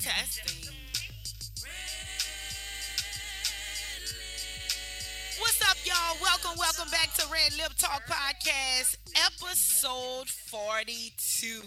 Testing. What's up, y'all? Welcome, welcome back to Red Lip Talk Podcast, episode 42.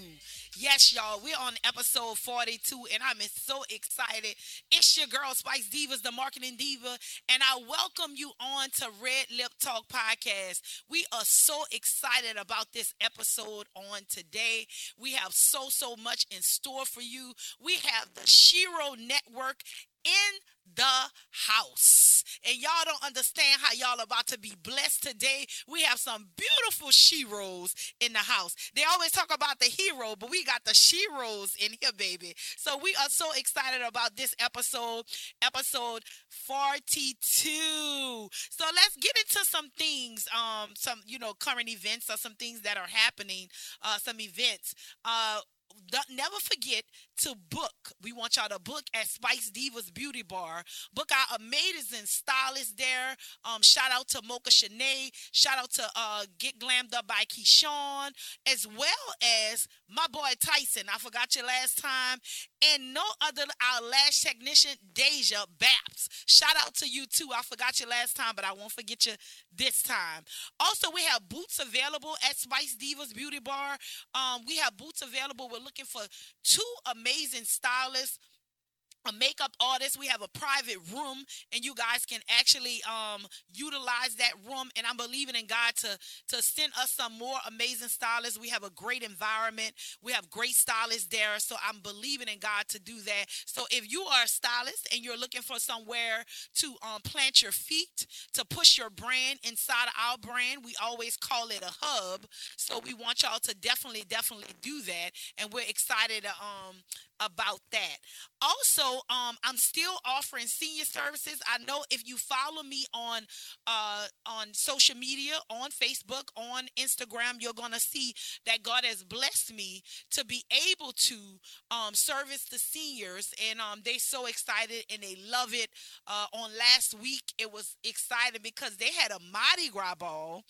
Yes, y'all, we're on episode 42, and I'm so excited. It's your girl, Spice Divas, the marketing diva, and I welcome you on to Red Lip Talk Podcast. We are so excited about this episode on today. We have so, so much in store for you. We have the Shero Network in the house. And y'all don't understand how y'all are about to be blessed today. We have some beautiful sheroes in the house. They always talk about the hero, but we got the sheroes in here, baby. So we are so excited about this episode, episode 42. So let's get into some things, um, some, you know, current events or some things that are happening, uh, some events. Uh, never forget to book. We want y'all to book at Spice Divas Beauty Bar. Book our amazing stylist there. Um, shout out to Mocha Shanae. Shout out to uh, Get Glammed Up by Keyshawn, as well as my boy Tyson. I forgot you last time. And no other, our last technician, Deja Baps. Shout out to you too. I forgot you last time, but I won't forget you this time. Also, we have boots available at Spice Divas Beauty Bar. Um, we have boots available. We're looking for two amazing stylists a makeup artist. We have a private room, and you guys can actually um, utilize that room. And I'm believing in God to to send us some more amazing stylists. We have a great environment. We have great stylists there, so I'm believing in God to do that. So if you are a stylist and you're looking for somewhere to um, plant your feet to push your brand inside of our brand, we always call it a hub. So we want y'all to definitely, definitely do that, and we're excited um, about that. Also, um, I'm still offering senior services. I know if you follow me on uh, on social media, on Facebook, on Instagram, you're gonna see that God has blessed me to be able to um, service the seniors, and um, they're so excited and they love it. Uh, on last week, it was exciting because they had a Mardi Gras ball,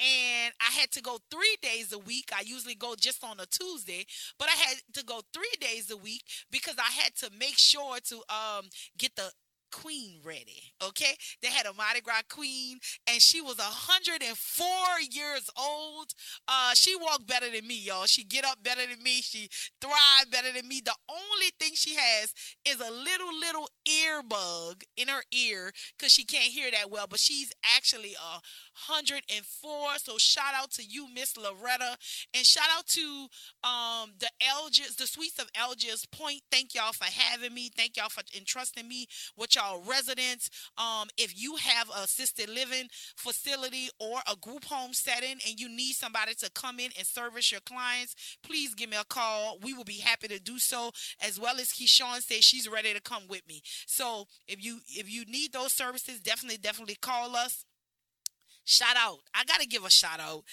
and I had to go three days a week. I usually go just on a Tuesday, but I had to go three days a week because I had to make sure to um get the queen ready. Okay, they had a Mardi Gras queen, and she was 104 years old. Uh, she walked better than me, y'all. She get up better than me. She thrive better than me. The only thing she has is a little little ear bug in her ear because she can't hear that well. But she's actually a 104. So shout out to you, Miss Loretta, and shout out to um the Algiers, the Suites of Algiers Point. Thank y'all for having me. Thank y'all for entrusting me with y'all residents. Um, if you have a assisted living facility or a group home setting and you need somebody to come in and service your clients, please give me a call. We will be happy to do so. As well as Keyshawn said, she's ready to come with me. So if you if you need those services, definitely definitely call us. Shout out. I got to give a shout out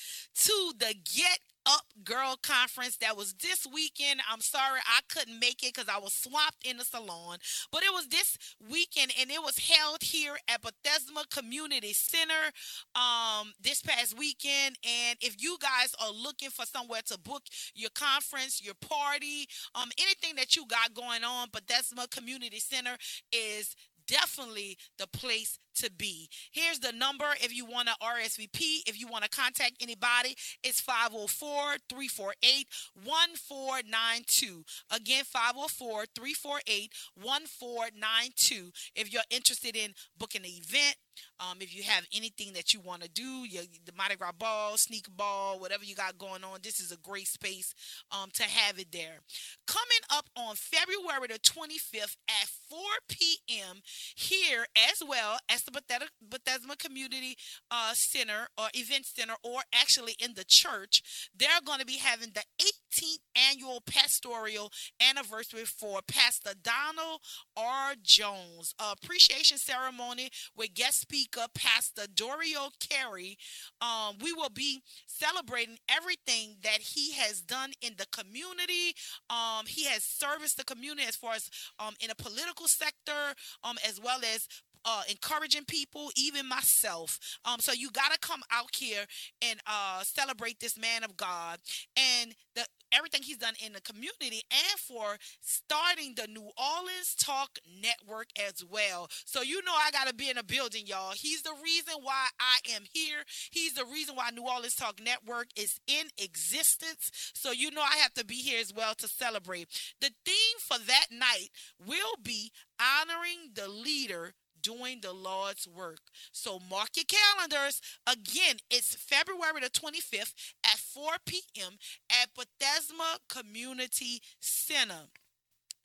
to the Get up Girl Conference that was this weekend. I'm sorry I couldn't make it because I was swamped in the salon, but it was this weekend and it was held here at Bethesda Community Center um, this past weekend. And if you guys are looking for somewhere to book your conference, your party, um, anything that you got going on, Bethesda Community Center is definitely the place to be. Here's the number if you want to RSVP, if you want to contact anybody, it's 504 348 1492. Again, 504 348 1492. If you're interested in booking an event, um, if you have anything that you want to do, your, the Mardi Gras ball, sneaker ball, whatever you got going on, this is a great space um, to have it there. Coming up on February the 25th at 4 p.m. here as well as the Bethesda, Bethesda Community uh, Center or Event Center, or actually in the church, they're going to be having the 18th annual pastoral anniversary for Pastor Donald R. Jones appreciation ceremony with guest speaker Pastor Dorio Carey. Um, we will be celebrating everything that he has done in the community. Um, he has serviced the community as far as um, in a political sector, um, as well as uh, encouraging people, even myself. Um, so you got to come out here and uh, celebrate this man of God and the everything he's done in the community and for starting the New Orleans Talk Network as well. So you know I got to be in a building, y'all. He's the reason why I am here. He's the reason why New Orleans Talk Network is in existence. So you know I have to be here as well to celebrate. The theme for that night will be honoring the leader doing the Lord's work. So mark your calendars. Again, it's February the 25th at 4 p.m. at Bethesda Community Center.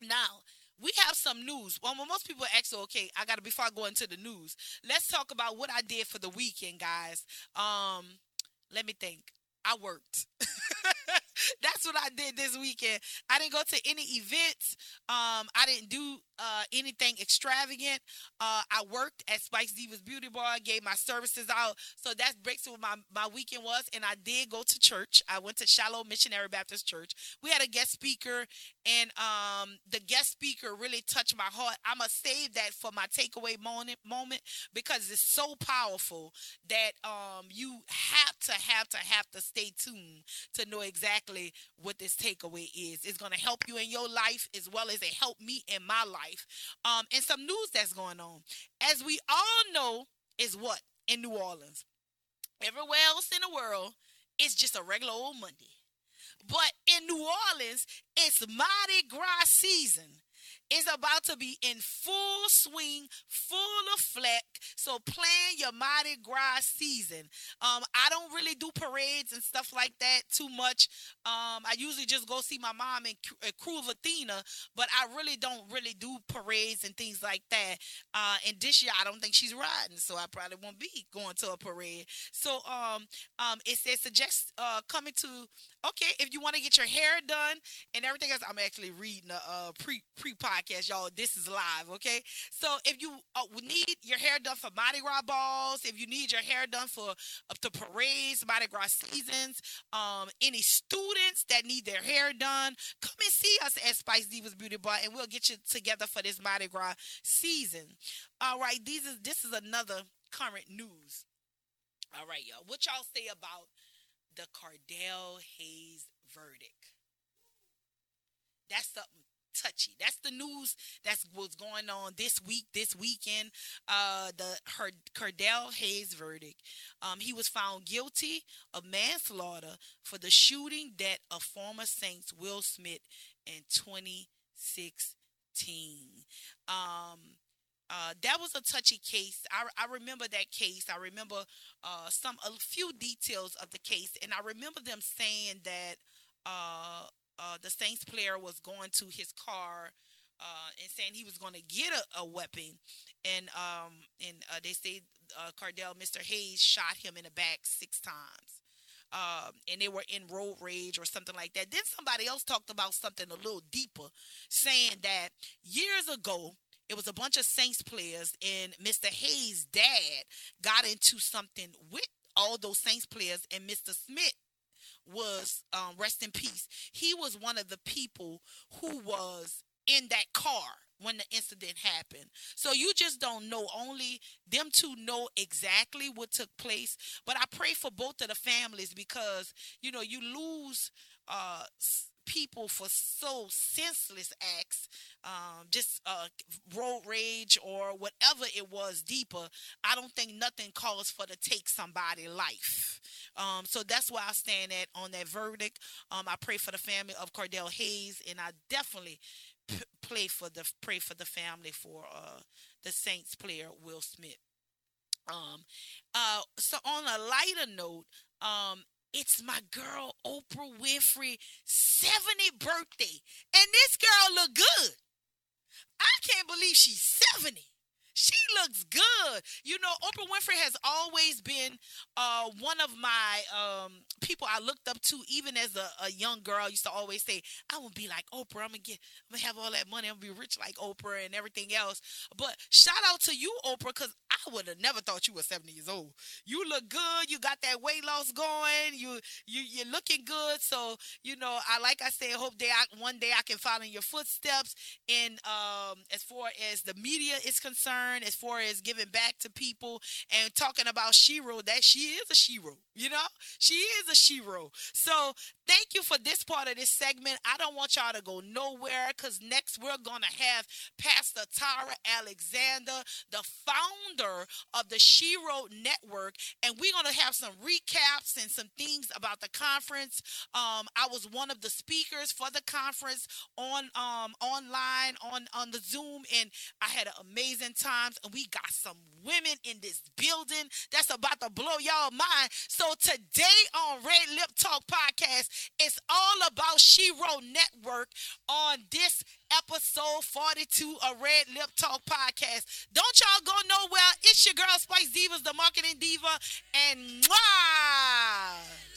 Now, we have some news. Well, most people ask, okay, I got to, before I go into the news, let's talk about what I did for the weekend, guys. Um, let me think. I worked. That's what I did this weekend. I didn't go to any events. Um, I didn't do uh, anything extravagant. Uh, I worked at Spice Divas Beauty Bar, gave my services out. So that's basically what my, my weekend was. And I did go to church. I went to Shiloh Missionary Baptist Church. We had a guest speaker, and um, the guest speaker really touched my heart. I'm going to save that for my takeaway moment, moment because it's so powerful that um, you have to, have to, have to stay tuned to know exactly what this takeaway is. It's going to help you in your life as well as it helped me in my life life. Um, and some news that's going on. As we all know, is what in New Orleans. Everywhere else in the world, it's just a regular old Monday. But in New Orleans, it's Mardi Gras season is about to be in full swing, full of fleck. So plan your Mardi Gras season. Um, I don't really do parades and stuff like that too much. Um, I usually just go see my mom in Krewe of Athena, but I really don't really do parades and things like that. Uh, and this year I don't think she's riding, so I probably won't be going to a parade. So um, um, it says suggest uh coming to okay if you want to get your hair done and everything else. I'm actually reading a, pre pre podcast, y'all. This is live, okay? So if you uh, need your hair done for Mardi Gras balls, if you need your hair done for uh, the parades, Mardi Gras seasons, um, any students that need their hair done, come and see us at Spice Divas Beauty Bar, and we'll get you together for this Mardi Gras season. All right, these is this is another current news. All right, y'all. What y'all say about the Cardell Hayes verdict? That's something touchy. That's the news that's what's going on this week, this weekend. Uh, the her Cardell Hayes verdict. Um, he was found guilty of manslaughter for the shooting death of former Saints Will Smith in 2016. Um, uh, that was a touchy case. I, I remember that case. I remember uh, some a few details of the case, and I remember them saying that uh, uh, the Saints player was going to his car uh, and saying he was going to get a, a, weapon, and um, and uh, they say Cardell, Mr. Hayes, shot him in the back six times. Um, and they were in road rage or something like that. Then somebody else talked about something a little deeper, saying that years ago it was a bunch of Saints players, and Mr. Hayes' dad got into something with all those Saints players, and Mr. Smith was um, rest in peace. He was one of the people who was in that car when the incident happened. So you just don't know. Only them two know exactly what took place. But I pray for both of the families because you know you lose uh, people for so senseless acts, um, just uh, road rage or whatever it was deeper. I don't think nothing calls for to take somebody' life. Um, so that's why I stand at on that verdict. Um, I pray for the family of Cardell Hayes, and I definitely p- play for the pray for the family for uh, the Saints player Will Smith. Um, uh, so on a lighter note, um, it's my girl Oprah Winfrey 70 birthday. And this girl look good. I can't believe she's 70. She looks good. You know, Oprah Winfrey has always been uh, one of my um, people I looked up to, even as a, a, young girl. I used to always say, "I to be like Oprah. I'm gonna get, I'm gonna have all that money. I'm gonna be rich like Oprah and everything else." But shout out to you, Oprah, because I I would have never thought you were 70 years old. You look good. You got that weight loss going. You you you're looking good. So you know, I like I said, hope day I, one day I can follow in your footsteps. And um, as far as the media is concerned, as far as giving back to people and talking about Shero, that she is a Shero. You know, she is a Shero. So thank you for this part of this segment. I don't want y'all to go nowhere because next we're gonna have Pastor Tara Alexander, the founder of the Shero Network, and we're gonna have some recaps and some things about the conference. Um, I was one of the speakers for the conference on um online on on the Zoom, and I had an amazing times. And we got some women in this building that's about to blow y'all mind. So today on Red Lip Talk podcast, it's all about Shero Network on this episode 42 of Red Lip Talk podcast. Don't y'all go nowhere. It's your girl Spice Divas, the marketing diva, and mwah!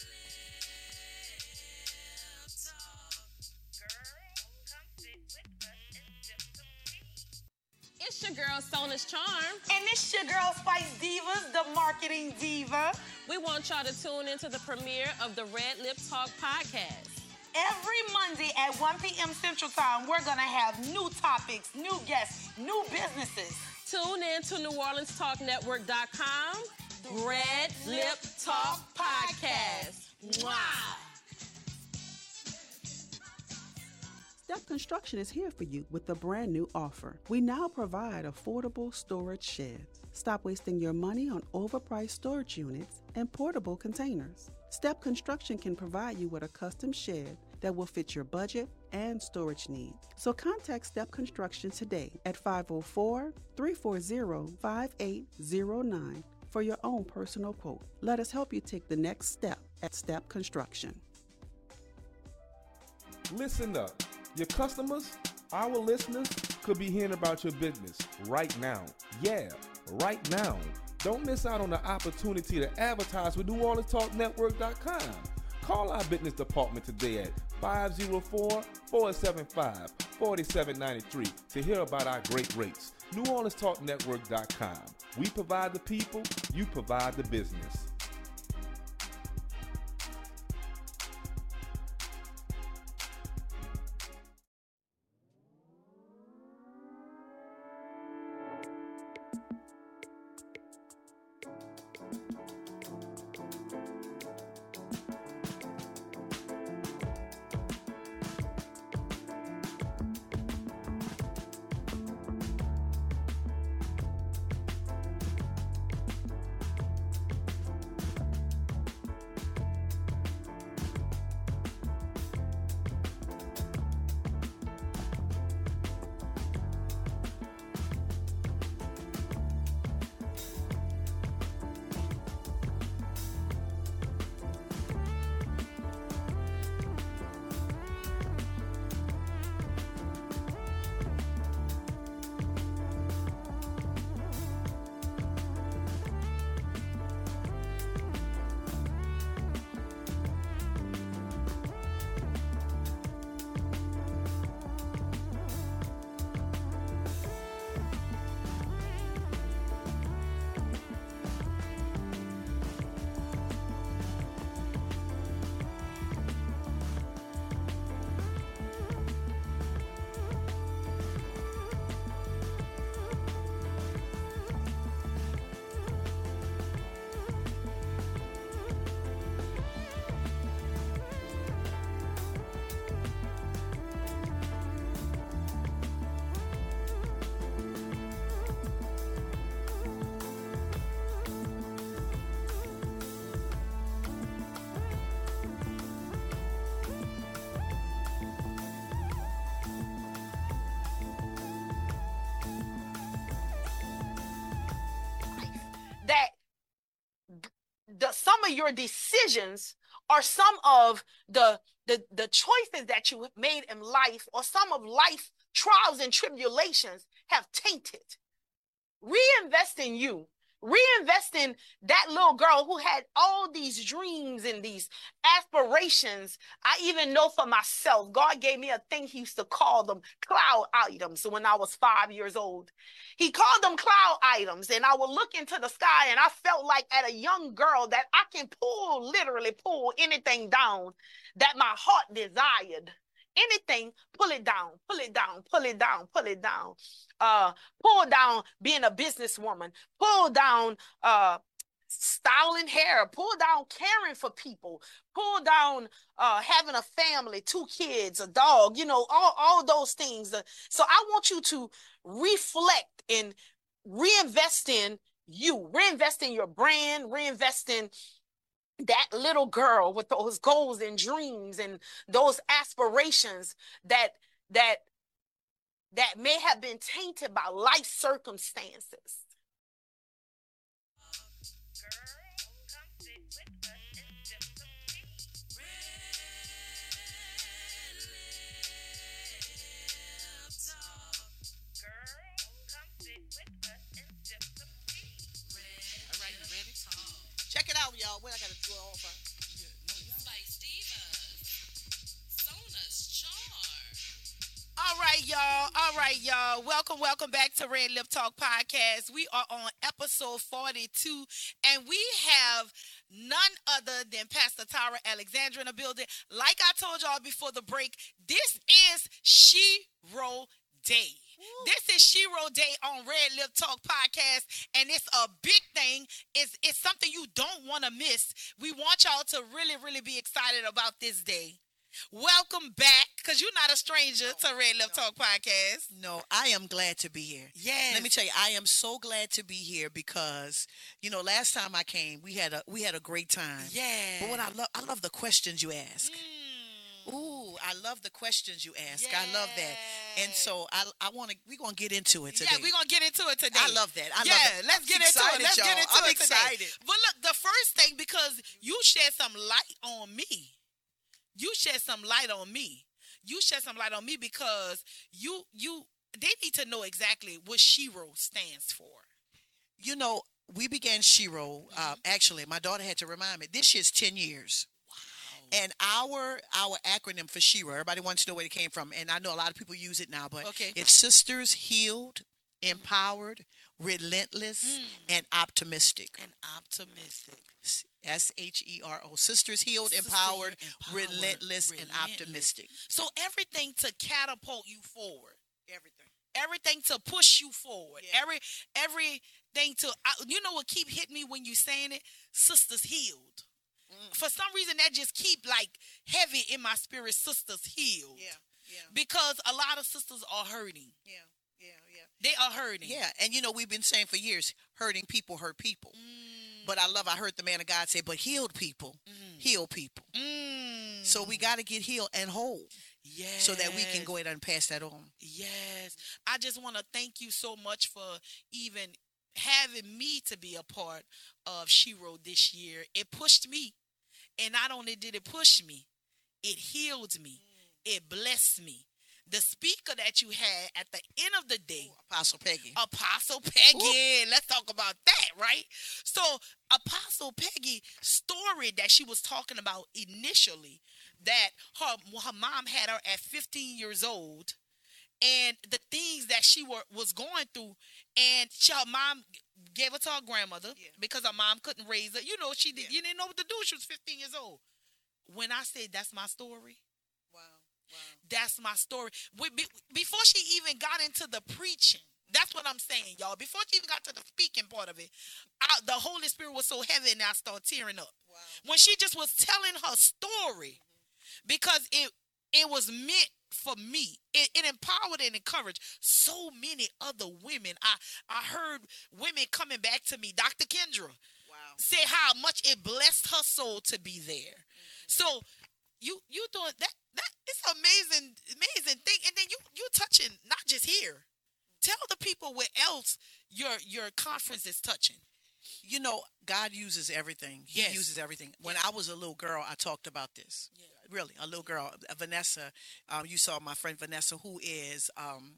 It's your girl Sona's Charm. And it's your girl Spice Divas, the marketing diva. We want y'all to tune into the premiere of the Red Lip Talk podcast. Every Monday at 1 p.m. Central Time, we're going to have new topics, new guests, new businesses. Tune in to NewOrleansTalkNetwork.com. Red Lip Talk Podcast. Wow. Step Construction is here for you with a brand new offer. We now provide affordable storage sheds. Stop wasting your money on overpriced storage units and portable containers. Step Construction can provide you with a custom shed that will fit your budget and storage needs. So contact Step Construction today at 504 340 5809 for your own personal quote. Let us help you take the next step at Step Construction. Listen up. Your customers, our listeners, could be hearing about your business right now. Yeah, right now. Don't miss out on the opportunity to advertise with NewOrleansTalkNetwork.com. Call our business department today at 504-475-4793 to hear about our great rates. NewOrleansTalkNetwork.com. We provide the people, you provide the business. Your decisions are some of the the the choices that you made in life or some of life trials and tribulations have tainted. Reinvest in you reinvesting that little girl who had all these dreams and these aspirations. I even know for myself, God gave me a thing he used to call them cloud items when I was five years old. He called them cloud items, and I would look into the sky and I felt like at a young girl that I can pull, literally pull anything down that my heart desired anything, pull it down, pull it down, pull it down, pull it down. Uh, pull down being a businesswoman, pull down uh styling hair, pull down caring for people, pull down uh, having a family, two kids, a dog, you know, all, all those things. Uh, so I want you to reflect and reinvest in you, reinvest in your brand, reinvest in that little girl with those goals and dreams and those aspirations that that that may have been tainted by life circumstances y'all. Wait, I gotta do it all first. All right, y'all. All right, y'all. Welcome, welcome back to Red Lip Talk Podcast. We are on episode 42, and we have none other than Pastor Tara Alexander in the building. Like I told y'all before the break, this is Shero Day. This is Shero Day on Red Lip Talk Podcast, and it's a big thing. It's, it's something you don't want to miss. We want y'all to really, really be excited about this day. Welcome back, because you're not a stranger to Red Lip Talk Podcast. No, I am glad to be here. Yes. Let me tell you, I am so glad to be here because you know, last time I came, we had a we had a great time. Yeah. But what I love, I love the questions you ask. Mm. Ooh, I love the questions you ask. I love that. And so I I want to we're gonna get into it today. Yeah, we're gonna get into it today. I love that. I yeah, love that. let's I'm get into it. Let's y'all. get into I'm it today. excited. But look, the first thing because you shed some light on me. You shed some light on me. You shed some light on me because you you they need to know exactly what Shero stands for. You know, we began Shero. Uh, actually, my daughter had to remind me. This year's ten years. And our our acronym for Shero, everybody wants to know where it came from, and I know a lot of people use it now, but Okay. it's Sisters Healed, Empowered, Relentless, hmm. and Optimistic. And optimistic. S H E R O. Sisters Healed, Sisters Empowered, Empowered, Relentless, and Optimistic. So everything to catapult you forward. Everything. everything to push you forward. Yeah. Every everything to I, you know what keep hitting me when you saying it? Sisters healed. For some reason that just keep like heavy in my spirit. Sisters healed. Yeah, yeah, Because a lot of sisters are hurting. yeah, yeah, yeah. They are hurting. Yeah, and you know we've been saying for years, hurting people hurt people. Mm, But I love I heard the man of God say, but healed people mm, heal people. mm. So we got to get healed and whole yes. so that we can go ahead and pass that on. Yes. I just want to thank you so much for even having me to be a part of Shero this year. It pushed me. And not only did it push me, it healed me. It blessed me. The speaker that you had at the end of the day, Apostle Peggy. Apostle Peggy. Let's talk about that, right? So, Apostle Peggy story that she was talking about initially that her her mom had her at 15 years old and the things that she were was going through and she, her mom gave it to her grandmother Yeah. because her mom couldn't raise her. You know, she did Yeah. you didn't know what to do. She was 15 years old. When I said that's my story, Wow, wow. that's my story. We- be- Before she even got into the preaching, that's what I'm saying, y'all. Before she even got to the speaking part of it, I, the Holy Spirit was so heavy and I started tearing up. Wow. When she just was telling her story, mm-hmm. because it it was meant for me. It, it empowered and encouraged so many other women. I I heard women coming back to me, Dr. Kendra, Wow. say how much it blessed her soul to be there. Mm-hmm. So you you doing that that it's amazing amazing thing, and then you you touching not just here. Tell the people where else your your conference is touching. You know, God uses everything. He Yes. uses everything. When I was a little girl, I talked about this. Yeah. Really, a little girl, Vanessa. Um, you saw my friend Vanessa, who is um,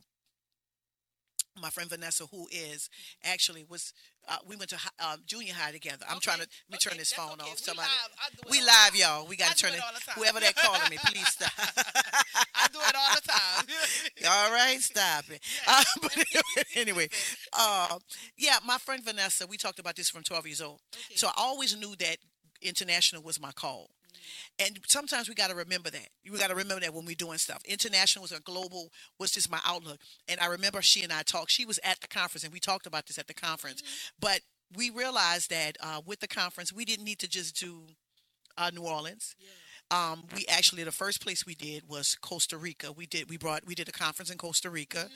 my friend Vanessa, who is actually was, uh, we went to um, junior high together. I'm trying to let me turn this phone okay. off. We Somebody, live. Do it we live, y'all. We got to turn it it. all the time. Whoever that calling me, please stop. I do it all the time. All right, stop it. Uh, but anyway, uh, yeah, my friend Vanessa, we talked about this from 12 years old. Okay. So I always knew that international was my call. And sometimes we got to remember that. We got to remember that when we're doing stuff. International was a global, was just my outlook. And I remember she and I talked. She was at the conference, and we talked about this at the conference. But we realized that uh, with the conference, we didn't need to just do uh, New Orleans. Um, we actually the first place we did was Costa Rica. We did we brought we did a conference in Costa Rica.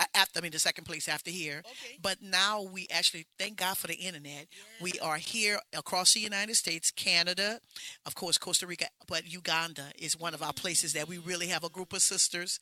A- After I mean the second place after here. Okay. But now we actually thank God for the internet. We are here across the United States, Canada, of course Costa Rica, but Uganda is one of our places that we really have a group of sisters,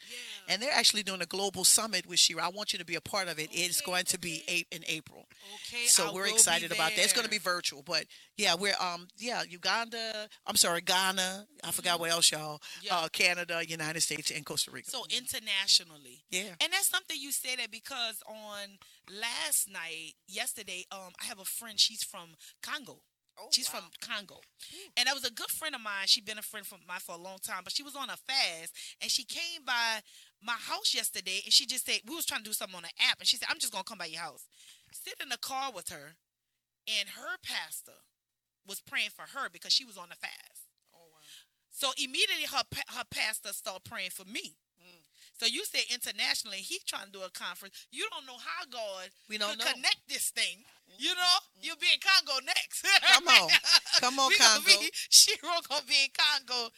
and they're actually doing a global summit with Shero. I want you to be a part of it. It's going to be eight in April. Okay, So I we're excited about that. It's going to be virtual, but yeah, we're um yeah Uganda. I'm sorry, Ghana. I forgot what else, y'all. Yeah. Uh, Canada, United States, and Costa Rica. So internationally. yeah. And that's something you say that because on last night, yesterday, um, I have a friend. She's from Congo. Oh, She's from Congo, and that was a good friend of mine. She's been a friend of mine for a long time, but she was on a fast, and she came by my house yesterday, and she just said we was trying to do something on the app, and she said I'm just gonna come by your house, sit in the car with her, and her pastor was praying for her because she was on the fast. So immediately her her pastor started praying for me. Mm. So you say internationally, he's trying to do a conference. You don't know how God We don't connect this thing. You know, you'll be in Congo next. Come on. Come on, Congo. Be, Shero gonna be in Congo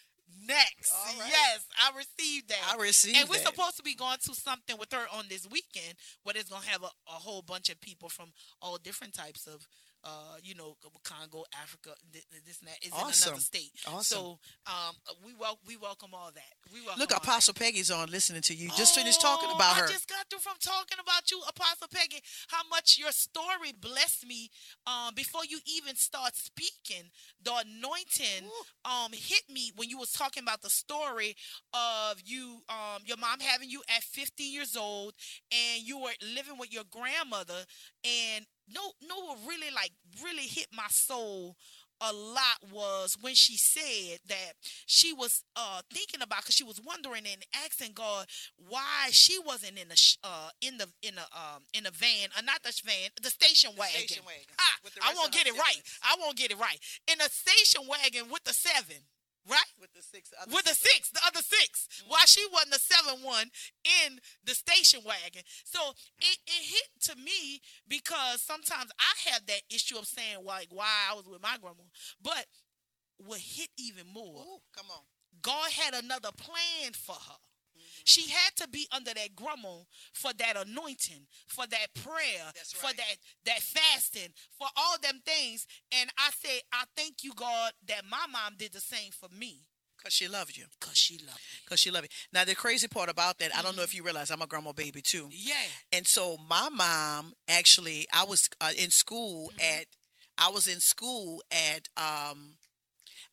next. Right. Yes, I received that. I received And we're that. supposed to be going to something with her on this weekend, where it's gonna have a, a whole bunch of people from all different types of. Uh, you know, Congo, Africa, thi- this and that is in another state. Awesome. So, um, we wel- we welcome all that. We welcome Look, all that. Apostle Peggy's on listening to you. Just finished talking Oh, about her. I just got through from talking about you, Apostle Peggy. How much your story blessed me. Um, before you even start speaking, the anointing um hit me when you was talking about the story of you, um, your mom having you at 50 years old, and you were living with your grandmother. And no, no, what really like really hit my soul a lot was when she said that she was uh thinking about because she was wondering and asking God why she wasn't in the sh- uh in the in the um in the van uh, not the van the station wagon. station wagon, Ah, the I won't get it right. I won't get it right. In a station wagon with the seven, right? with the six other with the six, the other 6 Why mm-hmm. she wasn't the seven one in the station wagon. So it, it hit to me because sometimes I have that issue of saying like why I was with my grandma. But what hit even more, Ooh, come on. God had another plan for her. She had to be under that grandma for that anointing, for that prayer, That's for that that fasting, for all them things. And I say, I thank you, God, that my mom did the same for me Because she loved you. because she loved me. Because she loved you. Now, the crazy part about that, I don't know if you realize I'm a grandma baby too. Yeah. And so my mom actually, I was uh, in school Mm-hmm. at, I was in school at, um,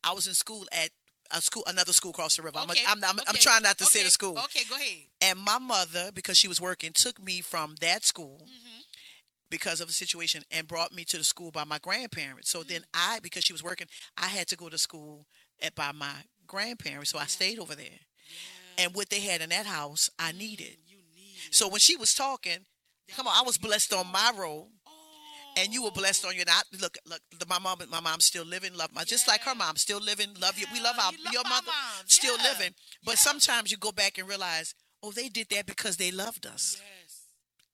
I was in school at a school, another school across the river. I'm, Okay, I'm, I'm, I'm trying not to say the school. Okay, go ahead. And my mother, because she was working, took me from that school Mm-hmm. because of the situation and brought me to the school by my grandparents. So Mm-hmm. then I, because she was working, I had to go to school at, by my grandparents. So I stayed over there. And what they had in that house, I needed. You need. So when she was talking, come on, I was blessed on my road. And you were blessed on your not look look the, my mom my mom's still living love my just like her mom still living love you we love our you love your mother moms, still yeah, living but yeah. sometimes you go back and realize oh they did that because they loved us Yes.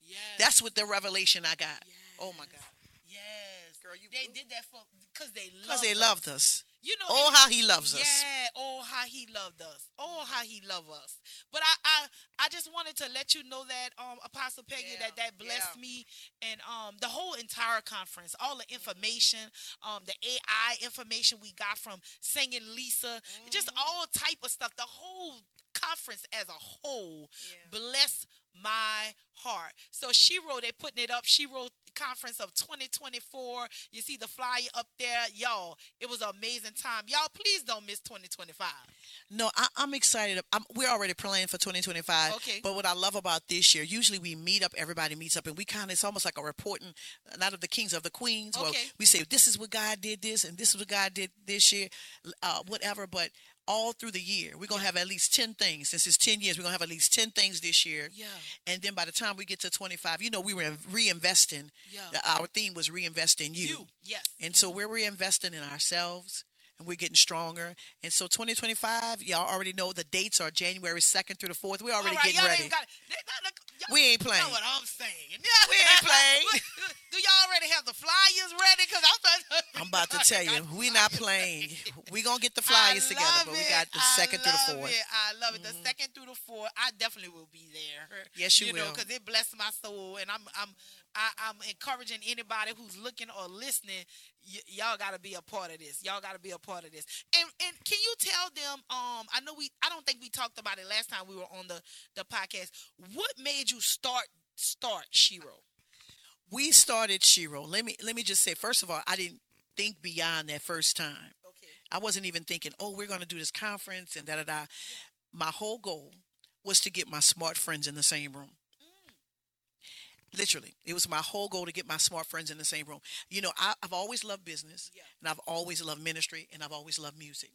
Yes. that's what the revelation I got oh my God yes. Girl, you- they did that for because they loved because they us. loved us You know. oh and- how he loves us Yeah, oh how he loved us. Oh how he loved us. But I I, I just wanted to let you know that um Apostle Peggy Yeah, that that blessed yeah. me and um the whole entire conference, all the information, um the AI information we got from singing Lisa, just Mm-hmm. all type of stuff. The whole conference as a whole bless my heart. So she wrote they putting it up. She wrote conference of 2024. You see the flyer up there, y'all. It was an amazing time. Y'all, please don't miss 2025. No, I, I'm excited. I'm, we're already planning for 2025. Okay. But what I love about this year, usually we meet up, everybody meets up, and we kind of, it's almost like a reporting, not of the kings, of the queens. Well, Okay. we say, this is what God did this, and this is what God did this year, uh, whatever. But all through the year, we're going to have at least 10 things. Since it's 10 years, we're going to have at least 10 things this year. Yeah. And then by the time we get to 25, you know, we were reinvesting. Yeah. Our theme was reinvesting you. You, yes. And so mm-hmm. we're reinvesting in ourselves and we're getting stronger. And so 2025, y'all already know the dates are January 2nd through the 4th. We're already right, getting ready. got it. They- they- y'all- We ain't You playing. know what I'm saying? We ain't playing. Do y'all already have the flyers ready? Because I'm, I'm about to tell you, we not playing. We're going to get the flyers together, love but we got the I second through the fourth. It. I love it. The mm-hmm. second through the fourth, I definitely will be there. Yes, you know, will. because it blessed my soul, and I'm I'm I, I'm encouraging anybody who's looking or listening. Y- y'all got to be a part of this. Y'all got to be a part of this. And and can you tell them? Um, I know we. I don't think we talked about it last time we were on the the podcast. What made you start start Shero? We started Shero. Let me let me just say, first of all, I didn't think beyond that first time. Okay. I wasn't even thinking, oh, we're going to do this conference and da da da. My whole goal was to get my smart friends in the same room. Literally, it was my whole goal to get my smart friends in the same room. You know, I, I've always loved business, Yeah. and I've always loved ministry, and I've always loved music.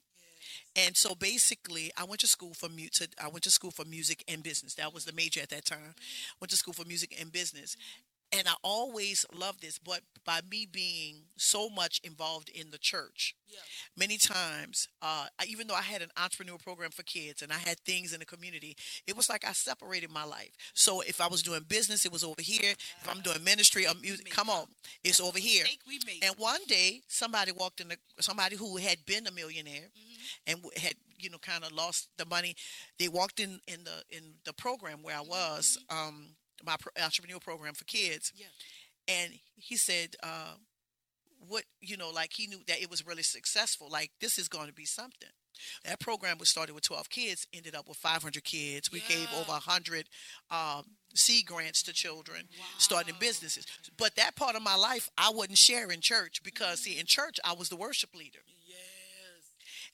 And so basically, I went to school for mu- to, I went to school for music and business. That was the major at that time. Mm-hmm. Went to school for music and business. Mm-hmm. And I always loved this, but by me being so much involved in the church, Yeah. many times, uh, I- even though I had an entrepreneur program for kids and I had things in the community, it was like I separated my life. So if I was doing business, it was over here. If I'm doing ministry or music, come on, it's over here. And one day, somebody walked in, the, somebody who had been a millionaire and had, you know, kind of lost the money. They walked in in the in the program where I was, um, my pro- entrepreneur program for kids, Yeah. and he said, uh, "What you know, like he knew that it was really successful. Like this is going to be something." That program was started with 12 kids, ended up with 500 kids. We gave Yeah. over 100 um, seed grants to children starting businesses. But that part of my life, I wouldn't share in church because, see, in church, I was the worship leader.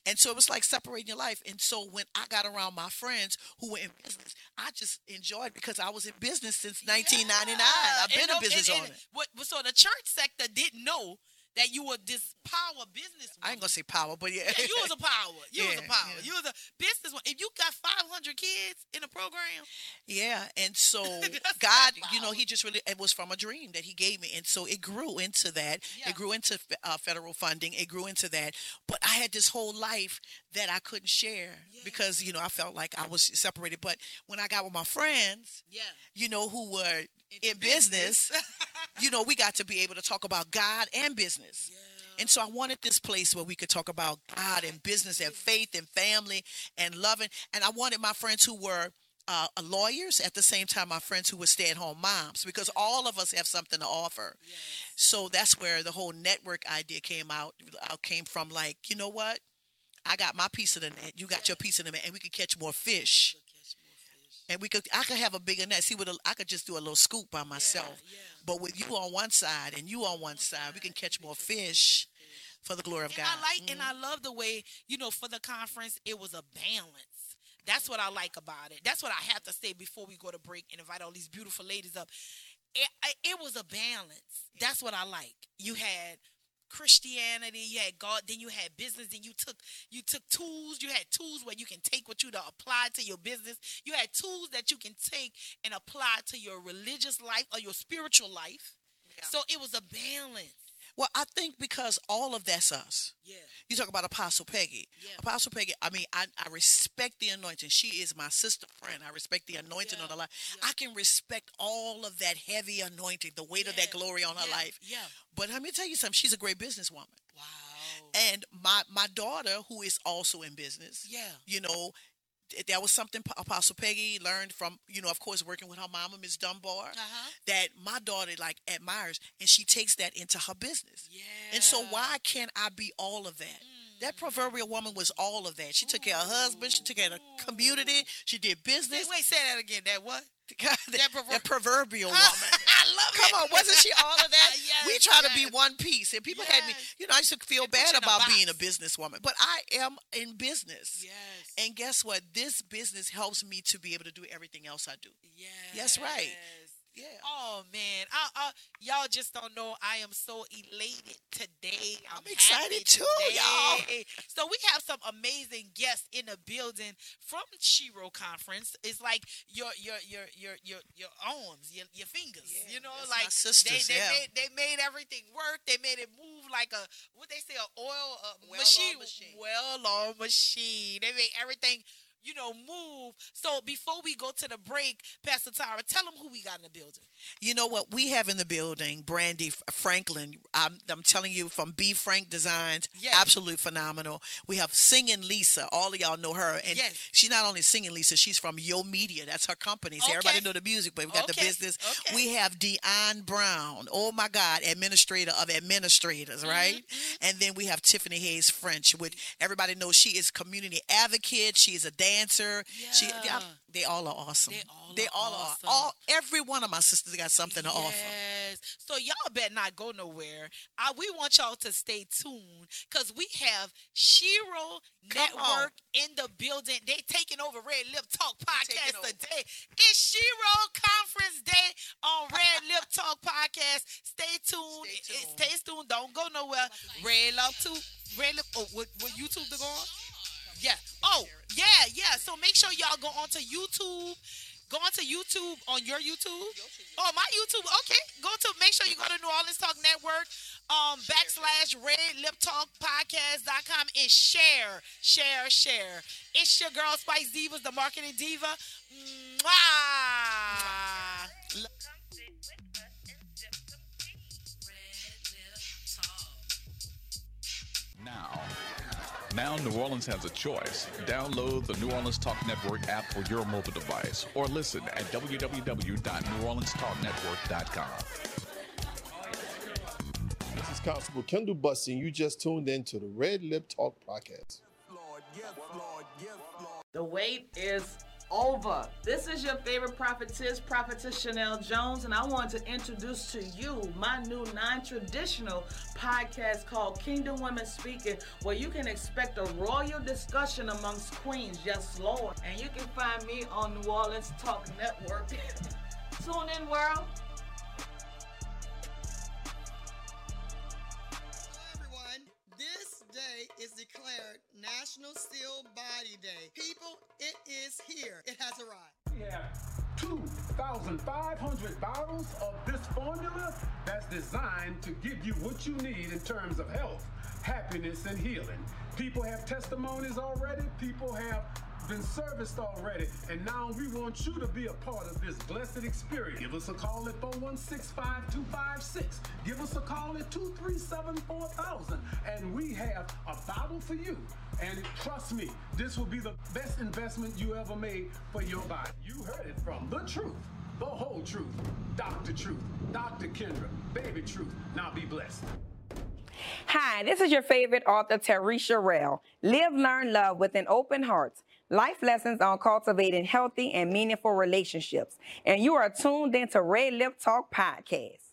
And so it was like separating your life. And so when I got around my friends who were in business, I just enjoyed because I was in business since 1999. I've been And no- business and- and owner. What, so the church sector didn't know that you were this power business. I ain't gonna say power, but yeah. Yeah, you was a power. You was a power. yeah. You was a business one. If you got 500 kids in a program, Yeah, and so God, you know. He just really it was from a dream that He gave me, and so it grew into that. Yeah. It grew into uh, federal funding. It grew into that. But I had this whole life that I couldn't share because you know I felt like I was separated. But when I got with my friends, yeah. you know, who were In business, you know, we got to be able to talk about God and business. And so I wanted this place where we could talk about God and business and faith and family and loving. And I wanted my friends who were uh, lawyers at the same time my friends who were stay-at-home moms because all of us have something to offer. So that's where the whole network idea came out. Came from like, you know what? I got my piece of the net. You got your piece of the net, and we could catch more fish. And we could, I could have a bigger net. See, what a- I could just do a little scoop by myself. But with you on one side and you on one oh, side, we can catch more fish for the glory of And God. I like and I mm-hmm. love the way, you know, for the conference, it was a balance. That's what I like about it. That's what I have to say before we go to break and invite all these beautiful ladies up. It, it was a balance. That's what I like. You had Christianity, you had God, then you had business, then you took you took tools, you had tools where you can take what you to apply to your business. You had tools that you can take and apply to your religious life or your spiritual life. So it was a balance. Well, I think because all of that's us. Yeah. You talk about Apostle Peggy. Yeah. Apostle Peggy, I mean, I, I respect the anointing. She is my sister friend. I respect the anointing Yeah. on her life. I can respect all of that heavy anointing, the weight of that glory on her Yeah. life. Yeah. But let me tell you something. She's a great businesswoman. Wow. And my my daughter, who is also in business, Yeah. you know, that was something Apostle Peggy learned from, you know, of course, working with her mama, Miss Dunbar, Uh-huh. that my daughter like admires, and she takes that into her business. And so why can't I be all of that? That proverbial woman was all of that. She took care of her husband. She took care of the community. She did business. wait, say that again. That what? that, prover- that proverbial woman. I love it. Come on, wasn't she all of that? Yes, we try to be one piece, and people had me. You know, I used to feel bad in a about being a businesswoman, but I am in business. Yes. And guess what? This business helps me to be able to do everything else I do. yes. That's right. Yeah. Oh man, I, I, y'all just don't know. I am so elated today. I'm, I'm excited too, y'all. So we have some amazing guests in the building from Shero Conference. It's like your your your your your your arms, your your fingers. Yeah, you know, like sisters, they they, yeah. made, they made everything work. They made it move like a what they say a oil uh, Well-oiled machine, machine. well-oiled machine. They made everything. You know, move. So before we go to the break, Pastor Tara, tell them who we got in the building. You know what we have in the building, Brandy Franklin. I'm, I'm telling you, from B Frank Designs, Yes. absolutely phenomenal. We have Singing Lisa. All of y'all know her, and Yes. she's not only Singing Lisa, she's from Yo Media. That's her company. So Okay. everybody know the music, but we got the business. Okay. We have Dion Brown. Oh my God, administrator of administrators, Mm-hmm, right? And then we have Tiffany Hayes French. With everybody knows she is community advocate. She is a dancer. She, Yeah. They all are awesome. They all they are all awesome. are. All every one of my sisters got something to offer. Yes. So y'all better not go nowhere. I, we want y'all to stay tuned because we have Shero Come Network in the building. They taking over Red Lip Talk podcast today. It's Shero Conference Day on Red Lip Talk podcast. Stay tuned. Stay It- tuned. Stay tuned. Don't go nowhere. Red Lip to Red Lip. Oh, what, what YouTube to go on? Yeah. Oh, yeah, yeah. So make sure y'all go onto YouTube. Go onto YouTube on your YouTube. Oh, my YouTube. Okay. Go to make sure you go to New Orleans Talk Network, um, backslash Red Lip Talk Podcast.com and share, share, share. It's your girl Spice Divas, the marketing diva. Mwah. Now New Orleans has a choice. Download the New Orleans Talk Network app for your mobile device or listen at www.neworleanstalknetwork.com. This is Constable Kendall Bussy, and you just tuned in to the Red Lip Talk podcast. The wait is over. This is your favorite prophetess, Prophetess Chanel Jones, and I want to introduce to you my new non traditional podcast called Kingdom Women Speaking, where you can expect a royal discussion amongst queens. Yes, Lord. And you can find me on New Orleans Talk Network. Tune in, world. National Still Body Day. People, it is here. It has arrived. We have 2,500 bottles of this formula that's designed to give you what you need in terms of health, happiness, and healing. People have testimonies already, people have been serviced already, and now we want you to be a part of this blessed experience. Give us a call at 416-5256. Give us a call at 237-4000, and we have a bottle for you. And trust me, this will be the best investment you ever made for your body. You heard it from the truth, the whole truth, Dr. Truth, Dr. Kendra, Baby Truth. Now be blessed. Hi, this is your favorite author, Teresha Rell. Live, learn, love with an open heart. Life lessons on cultivating healthy and meaningful relationships. And you are tuned into Red Lip Talk Podcast.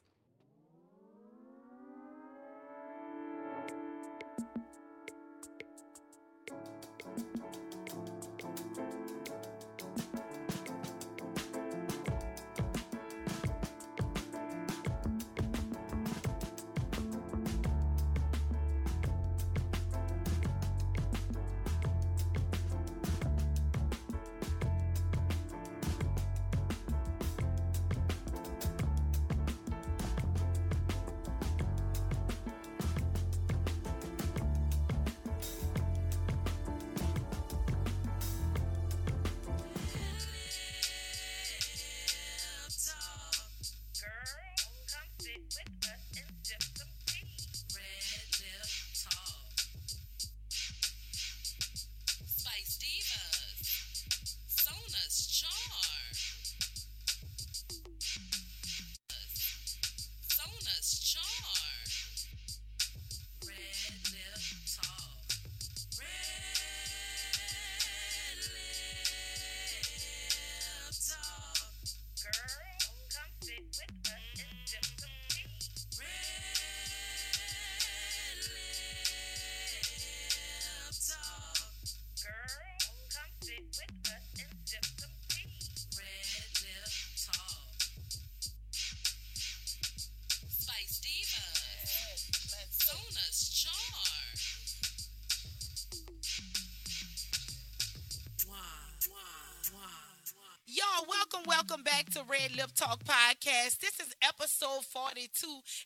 Lip Talk Podcast. This is episode 42.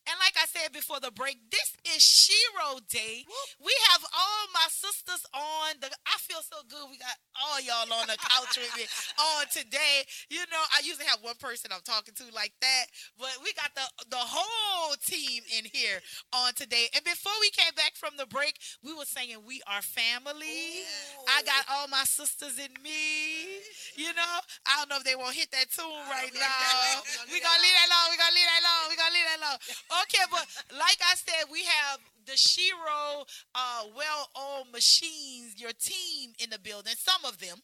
And like I said before the break, this is Shero Day. We have all my sisters on the I feel so good. We got all y'all on the couch with me on today. You know, I usually have one person I'm talking to like that, but we got the the whole team in here on today. And before we came back from the break, we were saying we are family. I got all my sisters in me. You know, I don't know if they won't hit that tune right now. We gonna leave that alone. We gonna leave that alone. We gonna leave that alone. Okay, but like I said, we have the Shero uh, well-owned machines, your team in the building. Some of them,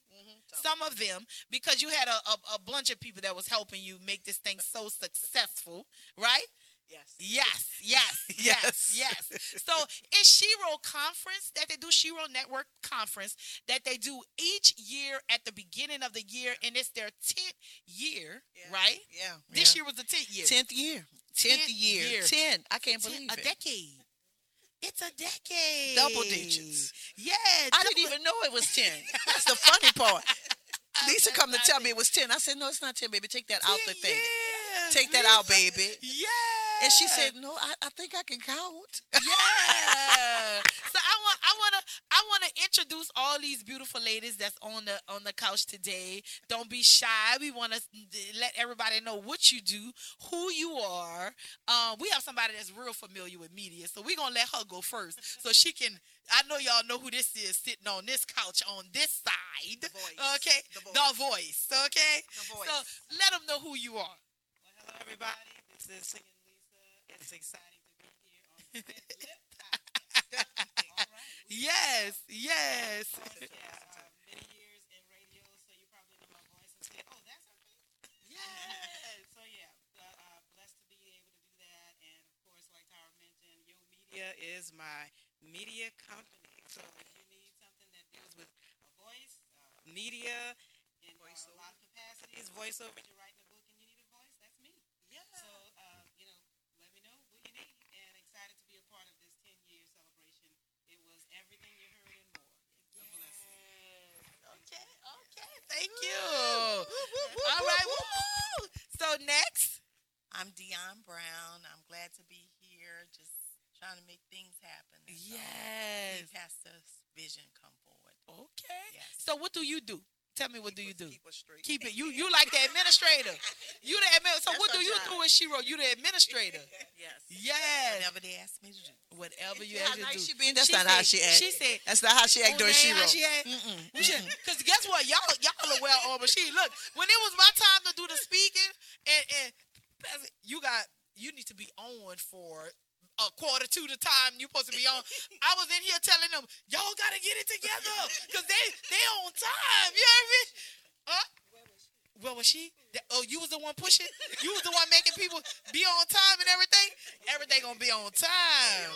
some of them, because you had a, a, a bunch of people that was helping you make this thing so successful, right? Yes. Yes, yes, yes, yes. So it's Shero Conference that they do, Shero Network Conference that they do each year at the beginning of the year, and it's their 10th year, right? Yeah. This yeah. year was the 10th year. Tenth year. Tenth year. Ten. I can't Ten- believe a it. decade. It's a decade. Double digits. Yeah. I didn't even know it was ten. That's the funny part. Lisa come to tell me it was ten. I said, no, it's not ten, baby. Take that out the thing. Yeah, Take that out, baby. Yeah. And she said, no, I, I think I can count. Yeah. so I want I want to I want to introduce all these beautiful ladies that's on the on the couch today. Don't be shy. We want to let everybody know what you do, who you are. Um, we have somebody that's real familiar with media, so we're gonna let her go first, so she can. I know y'all know who this is sitting on this couch on this side. voice. Okay, The voice. voice. Okay, The voice. so let them know who you are. Hello, everybody. This is. It's exciting to be here on the Red Lip All right. Yes, yes. Uh, many years in radio, so you probably know my voice and say, "Oh, that's her." Yes. So yeah, uh, uh, blessed to be able to do that, and of course, like Tara mentioned, Yeaux Media is my media company. So if you need something that deals with a voice, uh, media, in uh, a lot of capacities, voiceover, you're a book and you need a voice, that's me. Yeah. So, uh, you know, let me know what you need. And excited to be a part of this 10 year celebration. It was everything you heard and more. A blessing. Okay, okay. Thank you. All right. Woo. So next. I'm Dion Brown. I'm glad to be here, just trying to make things happen. And so, Yes. see Pastor's vision come forward. Okay. Yes. So what do you do? Tell me what do you do? Keep. Keep it. You you like the administrator. You the admin. So That's what do you job. do in Shero? You the administrator. Yes. Yes. Whatever they ask me to do. Whatever you ask you to do. she being? That's not how she act. She said. That's not how she act Oh, during that she how she act? Mm-mm. Cause guess what, y'all y'all are well on machine. Look, when it was my time to do the speaking, and and you got you need to be on for a quarter to the time you're supposed to be on. I was in here telling them, y'all gotta get it together, cause they they on time. You hear me? Huh? Where was she? That- oh, you was the one pushing. You was the one making people be on time and everything. Everything gonna be on time.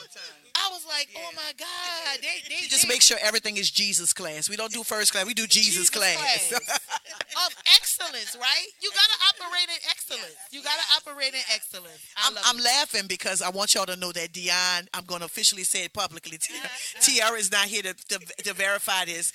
I was like, oh my god, they they just they- make sure everything is Jesus class. We don't do first class. We do Jesus, class. of excellence, right? You gotta operate in excellence. You gotta operate in excellence. I I'm, I'm laughing because I want y'all to know that Dion, I'm going to officially say it publicly. Tiara, Tiara is not here to, to, to verify this,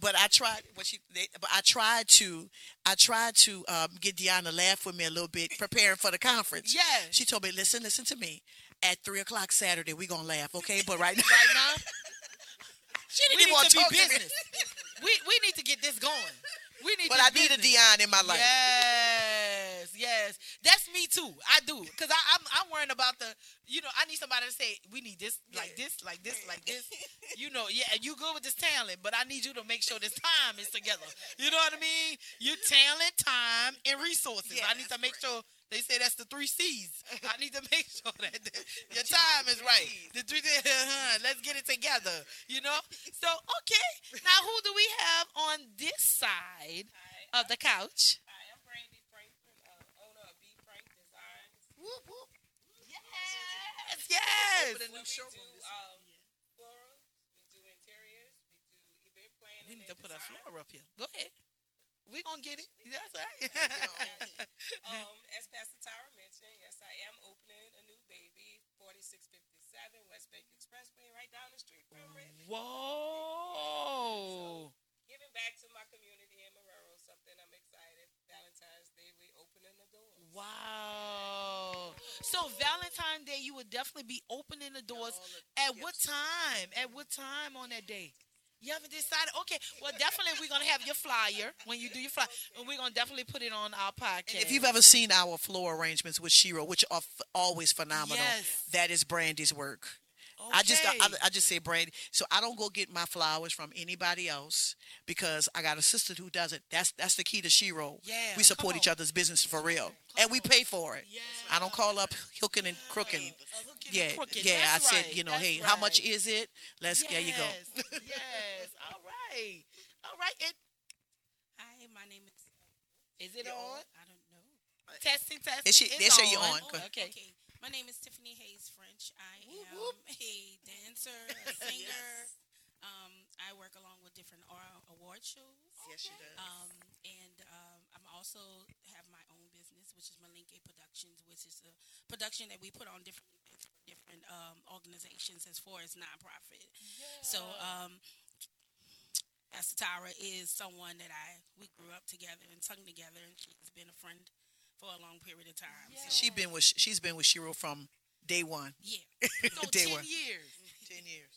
but I tried. What she, they, but I tried to, I tried to um, get Deanna to laugh with me a little bit, preparing for the conference. Yes. She told me, "Listen, listen to me. At three o'clock Saturday, we gonna laugh, okay? But right now, right now, she we didn't even need want to be talk to me. business. we we need to get this going. We need. But I need a business. Dion in my life. Yes, yes, that's me too. I do because I'm I'm worrying about the. You know, I need somebody to say we need this like this, like this, like this. You know, yeah, you good with this talent, but I need you to make sure this time is together. You know what I mean? You talent, time, and resources. I need to make sure. They say that's the three C's. I need to make sure that the- your time is right. The three, let's get it together. You know. So okay, now who do we have on this side of the couch? Hi, I'm Brandy Frankfurt, uh, owner of B Frank Designs. Whoop, whoop. Yes, yes. We do florals, we do interiors, we do event planning. We need to put a floor up here. Go ahead. We're going to get it. That's all right. um, as Pastor Tara mentioned, yes, I am opening a new baby, 4657 West Bank Expressway, right down the street from it. Whoa. So, giving back to my community in Marrero, something I'm excited. Valentine's Day, we opening the doors. Wow. So Valentine's Day, you would definitely be opening the doors. The, at yes. what time? At what time on that day? You haven't decided. Okay, well, definitely we're gonna have your flyer when you do your flyer, and we're gonna definitely put it on our podcast. If you've ever seen our floor arrangements with Shero, which are f- always phenomenal, Yes. that is Brandy's work. I just I, I just say Brandy. So I don't go get my flowers from anybody else because I got a sister who does it. That's that's the key to Shero. Yeah, we support each other's business for real, and we pay for it. I don't call up hooking and crooking. Yeah, crooked. yeah. That's I said, right. you know, That's hey, how much is it? Let's there you go. Yes, yes. All right. All right. And Hi, my name is. is it on? I don't know. Testing, testing. Is she- It's they say you're on. Go Okay. Okay. My name is Tiffany Hayes French. I am a dancer, a singer. Um, I work along with different award shows. Yes, she does. Um, and um, I'm also have my own business, which is Malinke Productions, which is a production that we put on different different um, organizations as far as nonprofit. Yeah. So um, Pastor Tara is someone that I we grew up together and sung together, and she's been a friend for a long period of time. So, She been with she's been with Shero from day one. yeah. So day ten one. years. Mm-hmm. Mm-hmm. Ten years.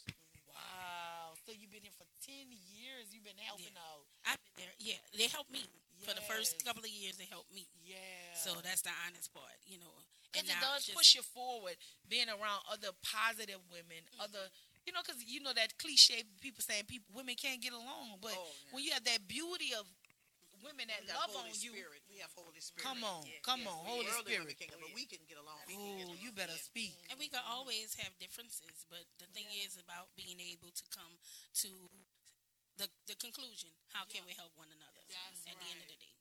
Wow. So you've been here for ten years. You've been helping out. I've been there. Yeah, they helped me for the first couple of years. They helped me. Yeah. So that's the honest part, you know. Because it does just- push you forward, being around other positive women, mm-hmm. other, you know, because you know that cliche people saying people women can't get along, but oh, when you have that beauty of women that We got love on Holy you, Spirit. We have Holy Spirit. come on, Yeah, come yes, on, Holy Spirit. women can't, but we can get along. We can get Oh, along. you better speak. And we can always have differences, but the thing is about being able to come to the the conclusion. How can we help one another at the end of the day?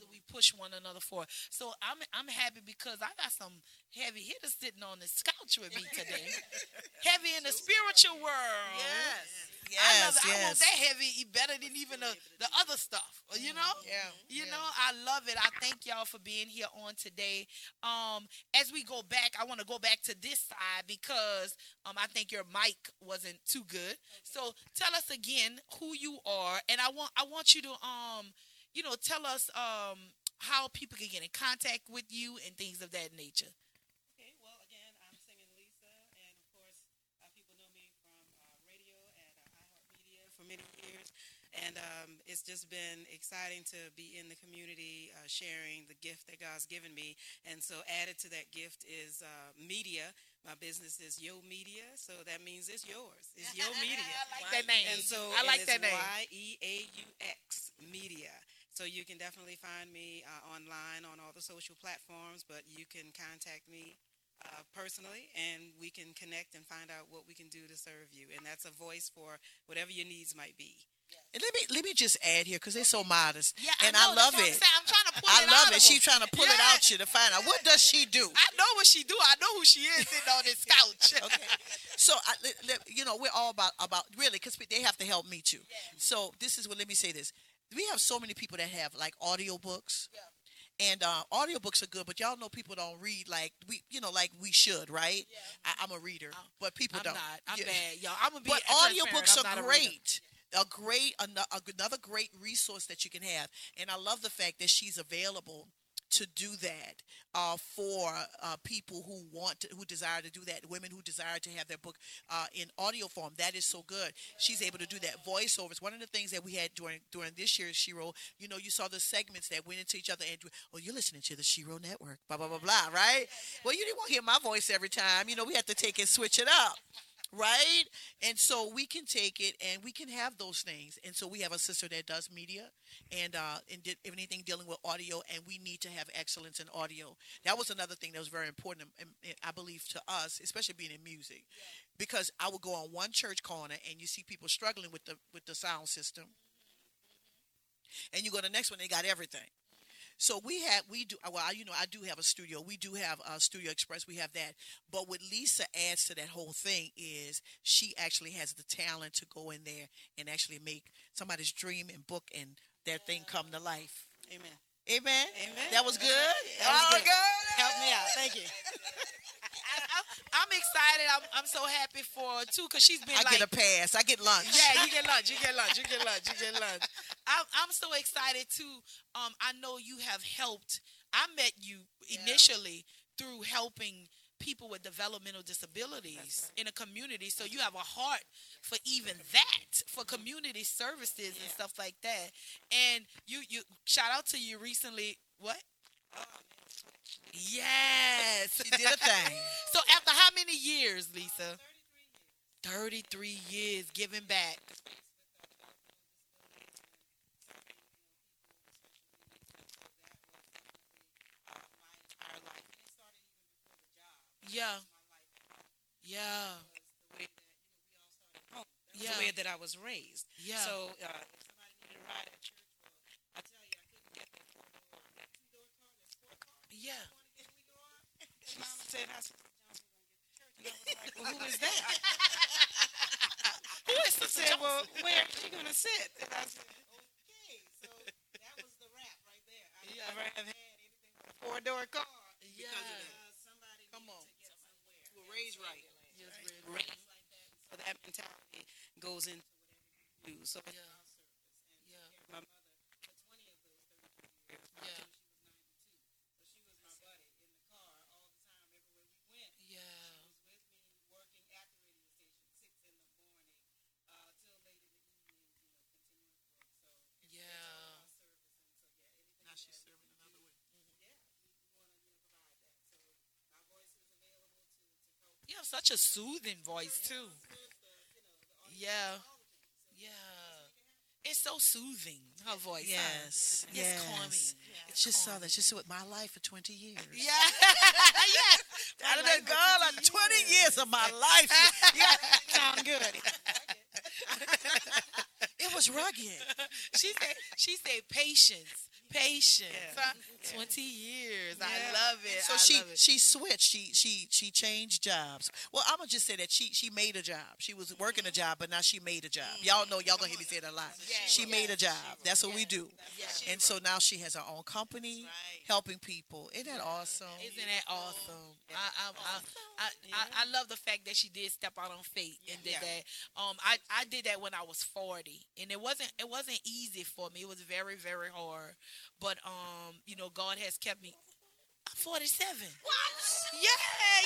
Do we push one another forward? So I'm I'm happy because I got some heavy hitters sitting on this couch with me today. heavy in the spiritual world. Yes. I love Yes. I want that heavy better than even the, the other stuff. You know? Yeah. You know, I love it. I thank y'all for being here on today. Um, as we go back, I want to go back to this side because um, I think your mic wasn't too good. So tell us again who you are, and I want I want you to um, you know, tell us um how people can get in contact with you and things of that nature. Okay, well, again, I'm singing Lisa, and of course, people know me from radio at iHeartMedia for many years. And um, it's just been exciting to be in the community, uh, sharing the gift that God's given me. And so, added to that gift is uh, media. My business is Yeaux Media, so that means it's yours. It's Yeaux Media. I like that name. And so I like that name. it's Y E A U X Media. So you can definitely find me uh, online on all the social platforms, but you can contact me uh, personally, and we can connect and find out what we can do to serve you. And that's a voice for whatever your needs might be. And let me let me just add here because they're so modest, Yeah, and I, know, I love that's what I'm it. saying. I'm trying to pull I it love out it. She's trying to pull it Yeah. out you to find out what does she do. I know what she do. I know who she is sitting on this couch. okay. So I, let- let- you know, we're all about about really because they have to help me too. So this is what. Let me say this: we have so many people that have like audiobooks. And uh, audiobooks are good, but y'all know people don't read like we, you know, like we should, right? I, I'm a reader, but people I'm don't. not. I'm Yeah. bad, y'all. I'm gonna be But audiobooks are great. A great, ano- another great resource that you can have, and I love the fact that she's available to do that uh, for uh, people who want, to, who desire to do that, women who desire to have their book uh, in audio form. That is so good. She's able to do that. Voiceovers. One of the things that we had during during this year's Shero, you know, you saw the segments that went into each other. And oh, you're listening to the Shero Network. Blah blah blah blah. Right? Well, you didn't want to hear my voice every time. You know, we had to take and switch it up right? And so we can take it and we can have those things. And so we have a sister that does media and uh, and did anything dealing with audio, and we need to have excellence in audio. That was another thing that was very important, um, um, I believe, to us, especially being in music, because I would go on one church corner and you see people struggling with the with the sound system, and you go to the next one, they got everything. So we have we do well. You know, I do have a studio. We do have a Studio Express. We have that. But what Lisa adds to that whole thing is she actually has the talent to go in there and actually make somebody's dream and book and that thing come to life. Amen. Amen. Amen. That was good. That was Oh, good. Help me out. Thank you. I'm excited. I'm, I'm so happy for her too because she's been I like get a pass. I get lunch. Yeah, you get lunch. You get lunch. You get lunch. You get lunch. I'm, I'm so excited too. Um, I know you have helped. I met you initially through helping people with developmental disabilities in a community. So you have a heart for even that, for community services and stuff like that. And you you shout out to you recently. What? Yes, She did a thing. so after how many years, Lisa? 33 years giving back. Yeah. Yeah. the way that we all started. The way that I was raised. Yeah. So uh, if somebody needed a ride at church, well, I tell you, I couldn't get that four door, that two door car, that sport car. Yeah. And Mama said, I said, gonna get church. And I was like, well, who is that? who is Sister said, well, where is she gonna sit? And I said, okay. So that was the rap right there. I Yeah. never have had anything but a four door car. Yeah. Because of that. somebody Come on. to. We're raised right. Raised like. So that mentality goes into whatever you do. So it's our service. And Yeah. my mother for 20 of those 33 years. by Yeah. the time She was 92. So she was my buddy in the car all the time, everywhere we went. Yeah. She was with me working at the radio station, six in the morning, uh, till late in the evenings, you know, continuing to work. So it's, Yeah. it's all our service. And so yeah, anything Now that she's we serving can another do, way. Yeah, we, we want to you know provide that. So my voice is available to to help. You have such a soothing voice too. Yeah. Yeah. It's so soothing, her voice. huh? Yes, It's yes. calming. It's just saw that. She said, with my life for 20 years. Yeah. yeah. Done done gone like 20 years of my life. Yeah. Sound good. It was rugged. she said she said patience. Patience. Yeah. Twenty years. I love it. So I she it. she switched. She she she changed jobs. Well, I'm gonna just say that she she made a job. She was working a job, but now she made a job. Y'all know y'all gonna hear me say that a lot. She made a job. That's what we do. And so now she has her own company, helping people. Isn't that awesome? Isn't that awesome? I I, I, I, I love the fact that she did step out on faith and did that. Um, I, I did that when I was forty, and it wasn't it wasn't easy for me. It was very very hard, but um, you know, God has kept me. I'm 47. What? Yeah,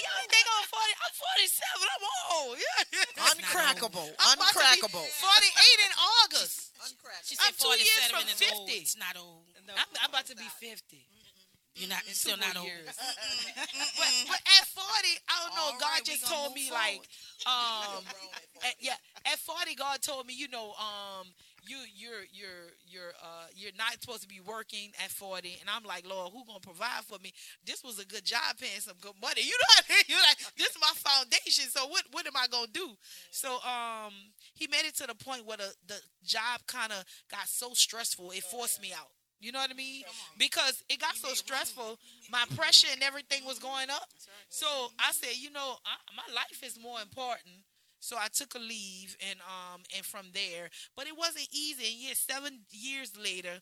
y'all think I'm 40. I'm 47. I'm old. Yeah. Uncrackable. I'm about to be Uncrackable. 48 in August. Uncrackable. She I'm said two years 47 from is old. 50. It's not old. I'm, I'm about to be 50. You're not. It's still not more old. but, but at 40, I don't know. All God right, just told move me like, um, forward. at, yeah, at 40, God told me, you know, um, you you're you're you're uh you're not supposed to be working at 40 and i'm like lord who gonna provide for me? This was a good job paying some good money. You know what i mean? You're like this is my foundation. So what what am i gonna do? So um he made it to the point where the the job kind of got so stressful. It forced me out. You know what I mean? Because it got so stressful, my pressure and everything was going up. So I said, you know, I, my life is more important. So I took a leave and um and from there, but it wasn't easy. And yeah, seven years later,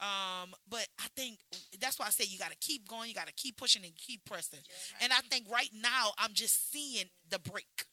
um, but I think that's why I say you got to keep going, you got to keep pushing and keep pressing. And I think right now I'm just seeing the break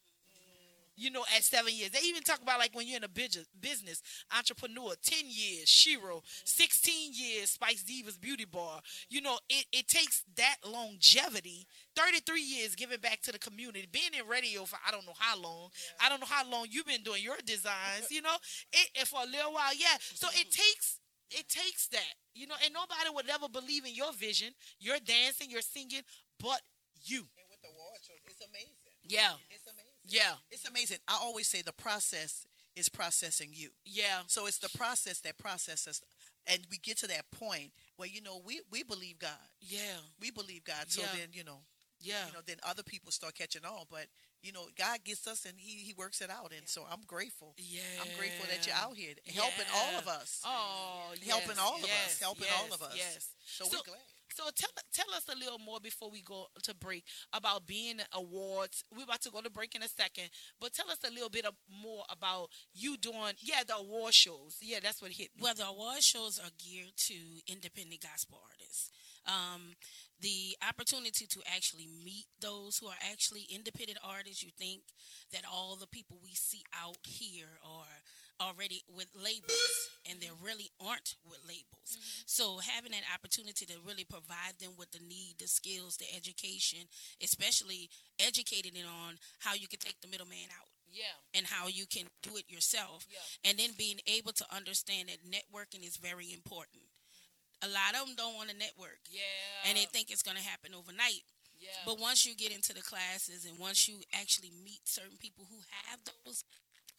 you know, at seven years. They even talk about like when you're in a business, entrepreneur, 10 years, Shero, 16 years, Spice Divas Beauty Bar. You know, it, it takes that longevity, 33 years giving back to the community, being in radio for I don't know how long. I don't know how long you've been doing your designs, you know, it, for a little while, yeah. So it takes it takes that, you know, and nobody would ever believe in your vision, your dancing, your singing, but you. And with the wardrobe, it's amazing. Yeah. It's. Yeah. It's amazing. I always say the process is processing you. Yeah. So it's the process that processes, and we get to that point where you know we we believe God. Yeah. We believe God. So Yeah. then you know, Yeah. you know, then other people start catching on. But you know, God gets us, and He He works it out. And so I'm grateful. Yeah. I'm grateful that you're out here helping all of us. Oh, helping yes, all of us, helping yes, all of us. Yes. So, So- we're glad. So tell tell us a little more before we go to break about being awards. We're about to go to break in a second, but tell us a little bit more about you doing yeah the award shows. Yeah, that's what hit me. Well, the award shows are geared to independent gospel artists. Um, the opportunity to actually meet those who are actually independent artists. You think that all the people we see out here are already with labels and there really aren't with labels. Mm-hmm. So having that opportunity to really provide them with the need, the skills, the education, especially educating it on how you can take the middleman out. Yeah. And how you can do it yourself. Yeah. And then being able to understand that networking is very important. A lot of them don't want to network. Yeah. And they think it's going to happen overnight. Yeah. But once you get into the classes and once you actually meet certain people who have those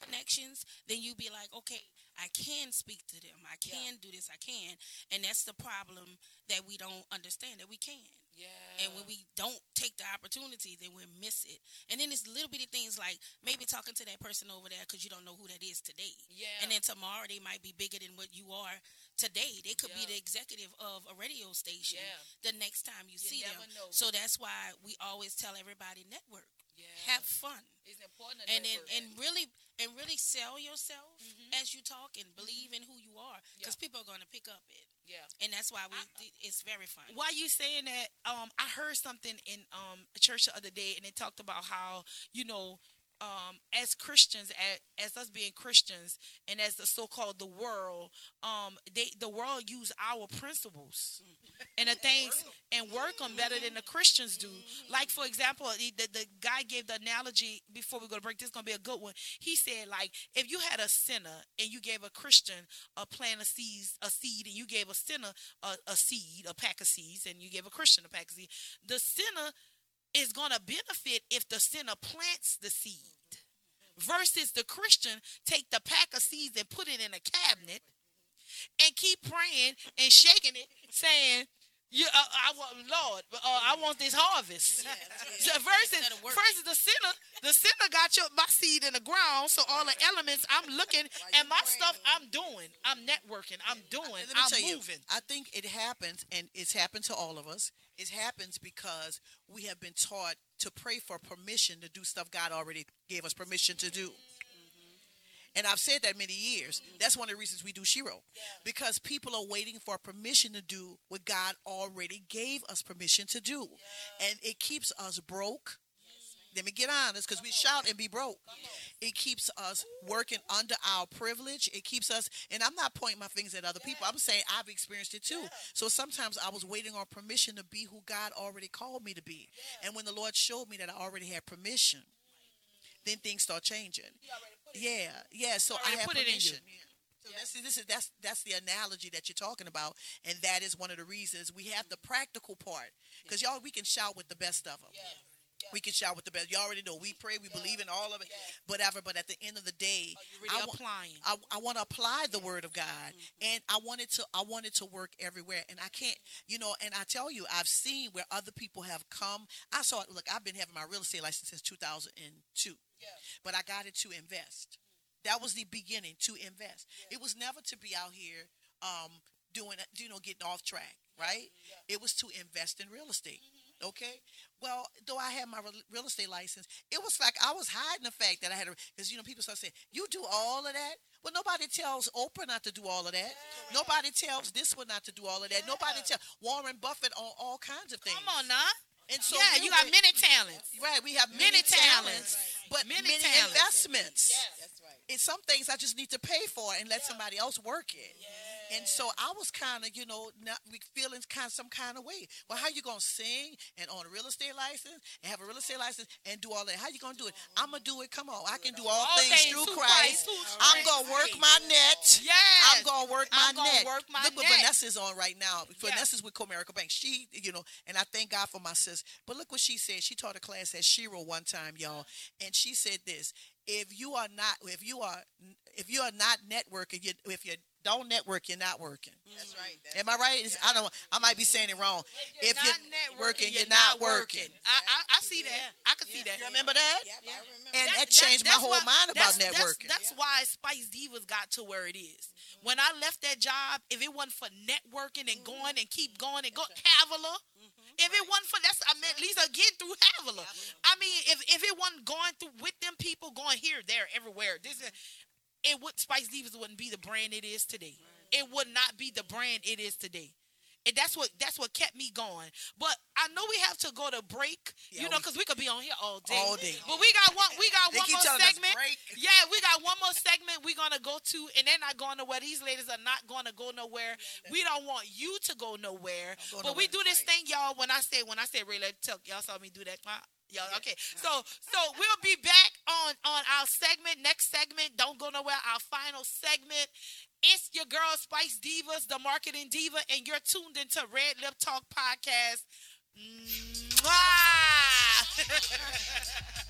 connections, then you be like, okay, I can speak to them. I can do this. I can. And that's the problem that we don't understand that we can. Yeah. And when we don't take the opportunity, then we miss it. And then it's little bitty things like maybe talking to that person over there because you don't know who that is today. Yeah. And then tomorrow they might be bigger than what you are today. They could be the executive of a radio station Yeah. the next time you, see never them. know. So that's why we always tell everybody network. Yeah. Have fun. It's important And then, and really and really sell yourself Mm-hmm. as you talk and believe in who you are because people are going to pick up it. Yeah. And that's why we it's very fun. While you saying that, um, I heard something in um church the other day, and it talked about how you know, um, as Christians, as, as us being Christians, and as the so-called the world, um, they the world use our principles and the things and work them better than the Christians do. Like for example, the, the, the guy gave the analogy before we go to break. This is gonna be a good one. He said like if you had a sinner and you gave a Christian a plant of seeds, a seed, and you gave a sinner a, a seed, a pack of seeds, and you gave a Christian a pack of seeds, the sinner is gonna benefit if the sinner plants the seed. Versus the Christian take the pack of seeds and put it in a cabinet and keep praying and shaking it, saying, "You, uh, I want Lord, uh, I want this harvest." So versus, versus the sinner, the sinner got your my seed in the ground, so all the elements I'm looking and my stuff I'm doing, I'm networking, I'm doing, I'm tell you, moving. I think it happens, and it's happened to all of us. It happens because we have been taught to pray for permission to do stuff God already gave us permission to do. And I've said that many years. That's one of the reasons we do Shero. Because people are waiting for permission to do what God already gave us permission to do. And it keeps us broke. Let me get honest, because we shout and be broke. It keeps us working under our privilege. It keeps us, and I'm not pointing my fingers at other people. I'm saying I've experienced it too. So sometimes I was waiting on permission to be who God already called me to be. And when the Lord showed me that I already had permission, then things start changing. Yeah, yeah. So I have put it in you. permission. So that's, this is that's that's the analogy that you're talking about, and that is one of the reasons we have the practical part. Because y'all, we can shout with the best of them. We can shout with the best. You already know we pray, we believe in all of it, whatever. But at the end of the day, really I wa- applying. I, I want to apply the word of God, and I wanted to I wanted to work everywhere, and I can't, you know. And I tell you, I've seen where other people have come. I saw it. Look, I've been having my real estate license since 2002, but I got it to invest. That was the beginning to invest. It was never to be out here um, doing, you know, getting off track, right? It was to invest in real estate. Okay. Well, though I had my real estate license, it was like I was hiding the fact that I had a because you know people start saying you do all of that. Well, nobody tells Oprah not to do all of that. Nobody tells this one not to do all of that. Nobody tells Warren Buffett on all kinds of things. Come on now. And so yeah, you got many talents. Right, we have Many many, talents, talents. but Many many, talents. investments. That's right. And some things I just need to pay for and let somebody else work it. And so I was kind of, you know, not feeling kind of some kind of way. Well, how you gonna sing and own a real estate license and have a real estate license and do all that? How you gonna do it? I'm gonna do it. Come on, I can do all, All things, things through Christ. Christ, through I'm gonna work my net. Yes. I'm gonna work my gonna net. work my Look what net. Vanessa's on right now. Vanessa's with Comerica Bank. She, you know, and I thank God for my sis. But look what she said. She taught a class at Shero one time, y'all, and she said this: If you are not, if you are, if you are not networking, you, if you don't network, you're not working. That's right. Am I right? It's- I don't. I might be saying it wrong. If you're, not networking, you're, not working. I, I, I see that. I can see that. You remember that? yeah, I remember. And That- that changed my whole why- mind about that's- that's- networking. That's, why Spice Divas got to where it is. When I left that job, if it wasn't for networking and mm-hmm. going and keep going and go Havilah, mm-hmm. If it wasn't for that's I mean at least again through Havilah. I mean if if it wasn't going through with them people going here, there, everywhere, this is it would Spice Divas wouldn't be the brand it is today. It would not be the brand it is today. And that's what that's what kept me going. But I know we have to go to break, you know, because we could be on here all day. All day. But we got one. We got one more segment. Yeah, we got one more segment we're gonna go to, and they're not going nowhere. These ladies are not going to go nowhere. We don't want you to go nowhere. go but we do this thing, y'all. When I say when I say Ray, talk, y'all saw me do that. Y'all, okay. So so we'll be back on on our segment. Next segment. Don't go nowhere. Our final segment. It's your girl Spice Divas, the marketing diva, and you're tuned into Red Lip Talk podcast.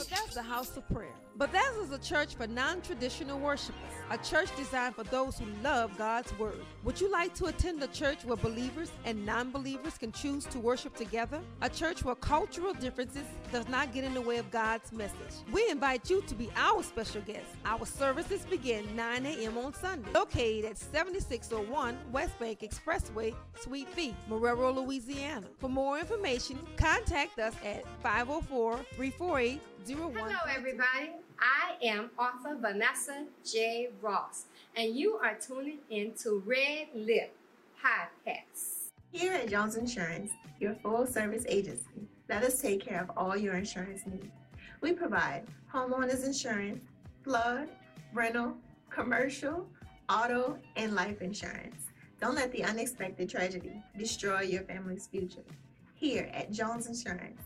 On that's the House of Prayer. Bethesda is a church for non traditional worshipers, a church designed for those who love God's Word. Would you like to attend a church where believers and non believers can choose to worship together? A church where cultural differences does not get in the way of God's message. We invite you to be our special guest. Our services begin 9 a.m. on Sunday, located at 7601 West Bank Expressway, Suite B, Marrero, Louisiana. For more information, contact us at 504 348 01. Hello, everybody. I am author Vanessa J. Ross, and you are tuning into Red Lip Podcast. Here at Jones Insurance, your full service agency, let us take care of all your insurance needs. We provide homeowners insurance, flood, rental, commercial, auto, and life insurance. Don't let the unexpected tragedy destroy your family's future. Here at Jones Insurance,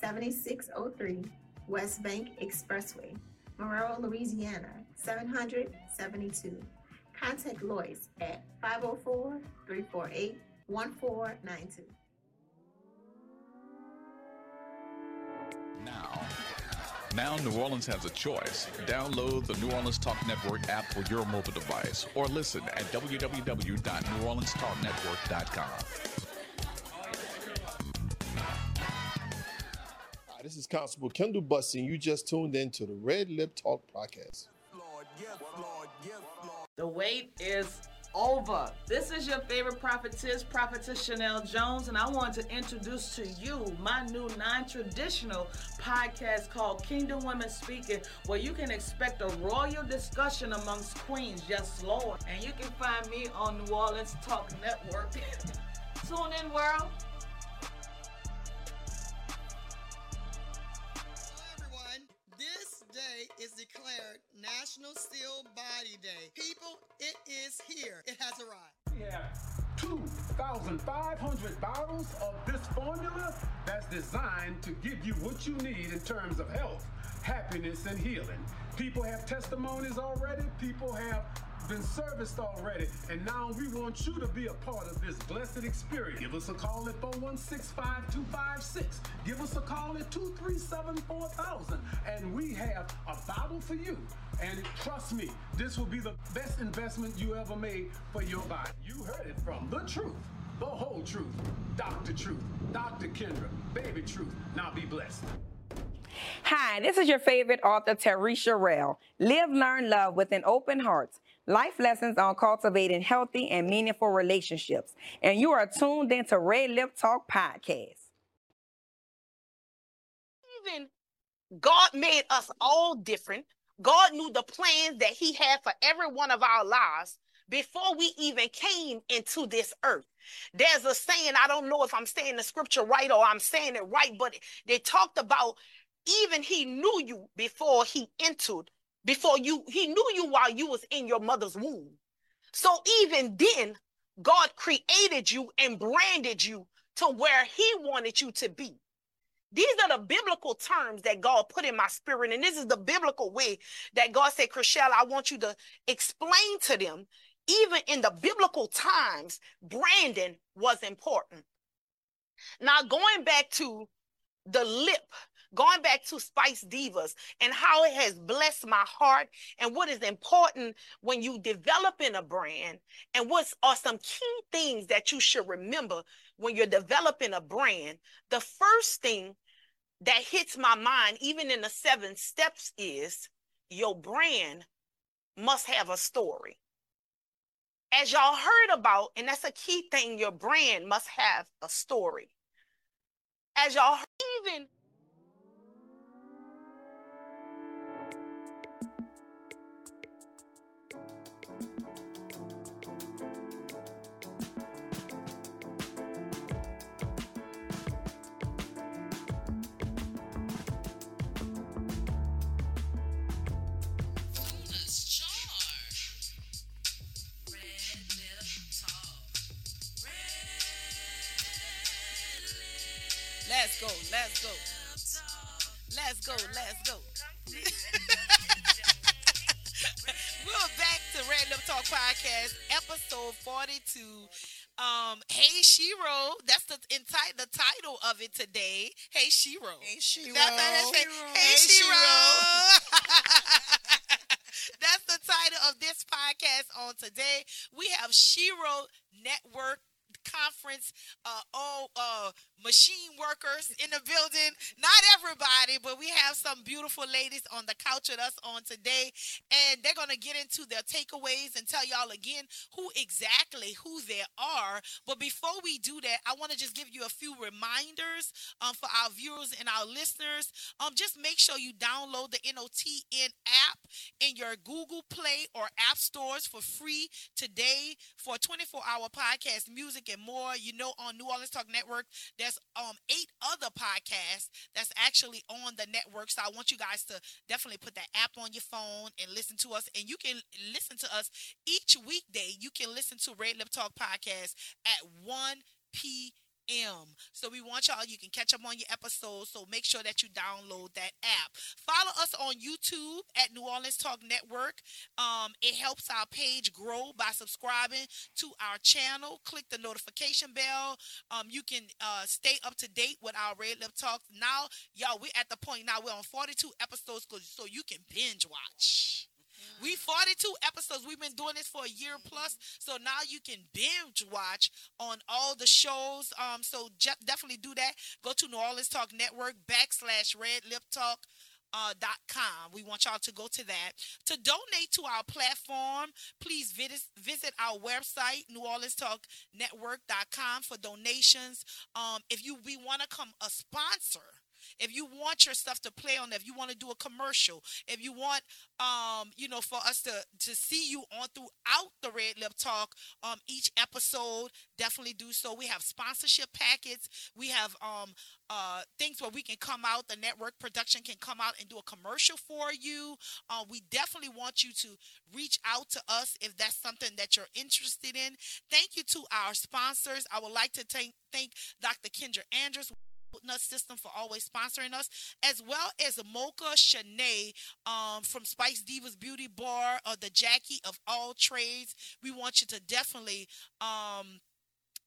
7603 West Bank Expressway, Marrero, Louisiana, 772. Contact Lois at 504 348 1492. Now. Now New Orleans has a choice. Download the New Orleans Talk Network app for your mobile device or listen at www.neworleanstalknetwork.com. this is Constable Kendall Bussing. You just tuned in to the Red Lip Talk podcast. The wait is over. This is your favorite prophetess, Prophetess Chanel Jones, and I want to introduce to you my new non-traditional podcast called Kingdom Women Speaking, where you can expect a royal discussion amongst queens. Yes, Lord. And you can find me on New Orleans Talk Network. Tune in, world. National Still Body Day. People, it is here. It has arrived. We have 2,500 bottles of this formula that's designed to give you what you need in terms of health, happiness, and healing. People have testimonies already. People have been serviced already. And now we want you to be a part of this blessed experience. Give us a call at 416-5256. Give us a call at 237-4000. And we have a bottle for you. And trust me, this will be the best investment you ever made for your body. You heard it from the truth, the whole truth, Dr. Truth, Dr. Kendra, Baby Truth. Now be blessed. Hi, this is your favorite author, Teresha Rell. Live, learn, love with an open heart. Life lessons on cultivating healthy and meaningful relationships. And you are tuned into Red Lip Talk Podcast. even God made us all different. God knew the plans that He had for every one of our lives before we even came into this earth. There's a saying, I don't know if I'm saying the scripture right or I'm saying it right, but they talked about even He knew you before He entered, before you, He knew you while you was in your mother's womb. So even then, God created you and branded you to where He wanted you to be. These are the biblical terms that God put in my spirit. And this is the biblical way that God said, Krishelle, I want you to explain to them, even in the biblical times, branding was important. Now, going back to the lip, going back to Spice Divas and how it has blessed my heart and what is important when you developing a brand and what are some key things that you should remember when you're developing a brand. The first thing that hits my mind, even in the seven steps, is your brand must have a story. As y'all heard about, and that's a key thing, your brand must have a story. As y'all even Let's go. Let's go. Let's go. Let's go. We're back to Random Talk Podcast, episode 42. Um, hey Shero, that's the enti- the title of it today. Hey Shero. Hey Shero. That's how say, Hey, Hey, Shero. That's the title of this podcast on today. We have Shero Network Conference, uh, uh, machine workers in the building. Not everybody, but we have some beautiful ladies on the couch with us on today, and they're gonna get into their takeaways and tell y'all again who exactly who they are. But before we do that, I want to just give you a few reminders um, for our viewers and our listeners. Um, just make sure you download the NOTN app in your Google Play or App Stores for free today for 24 hour podcast, music, and more. You know, on New Orleans Talk Network, there's um eight other podcasts that's actually on the network. So I want you guys to definitely put that app on your phone and listen to us. And you can listen to us each weekday. You can listen to Red Lip Talk Podcast at 1 p.m. So we want y'all, you can catch up on your episodes. So make sure that you download that app. Follow us on YouTube at New Orleans Talk Network. Um, it helps our page grow by subscribing to our channel. Click the notification bell. Um, you can uh, stay up to date with our Red Lip Talk. Now, y'all, we're at the point now we're on 42 episodes so you can binge watch. We 42 episodes. We've been doing this for a year plus, so now you can binge watch on all the shows. Um, so je- definitely do that. Go to New Orleans Talk Network backslash Red Lip Talk. Uh, dot com. We want y'all to go to that. To donate to our platform, please visit, visit our website, New Orleans Talk Network.com for donations. Um, if you we want to come a sponsor, if you want your stuff to play on, if you want to do a commercial, if you want, um, you know, for us to to see you on throughout the Red Lip Talk, um, each episode, definitely do so. We have sponsorship packets. We have um uh, things where we can come out, the network production can come out and do a commercial for you. Uh, we definitely want you to reach out to us if that's something that you're interested in. Thank you to our sponsors. I would like to thank, thank Dr. Kendra Andrews. Nut System for always sponsoring us, as well as Mocha Shanae um, from Spice Divas Beauty Bar, or the Jackie of all trades. We want you to definitely um,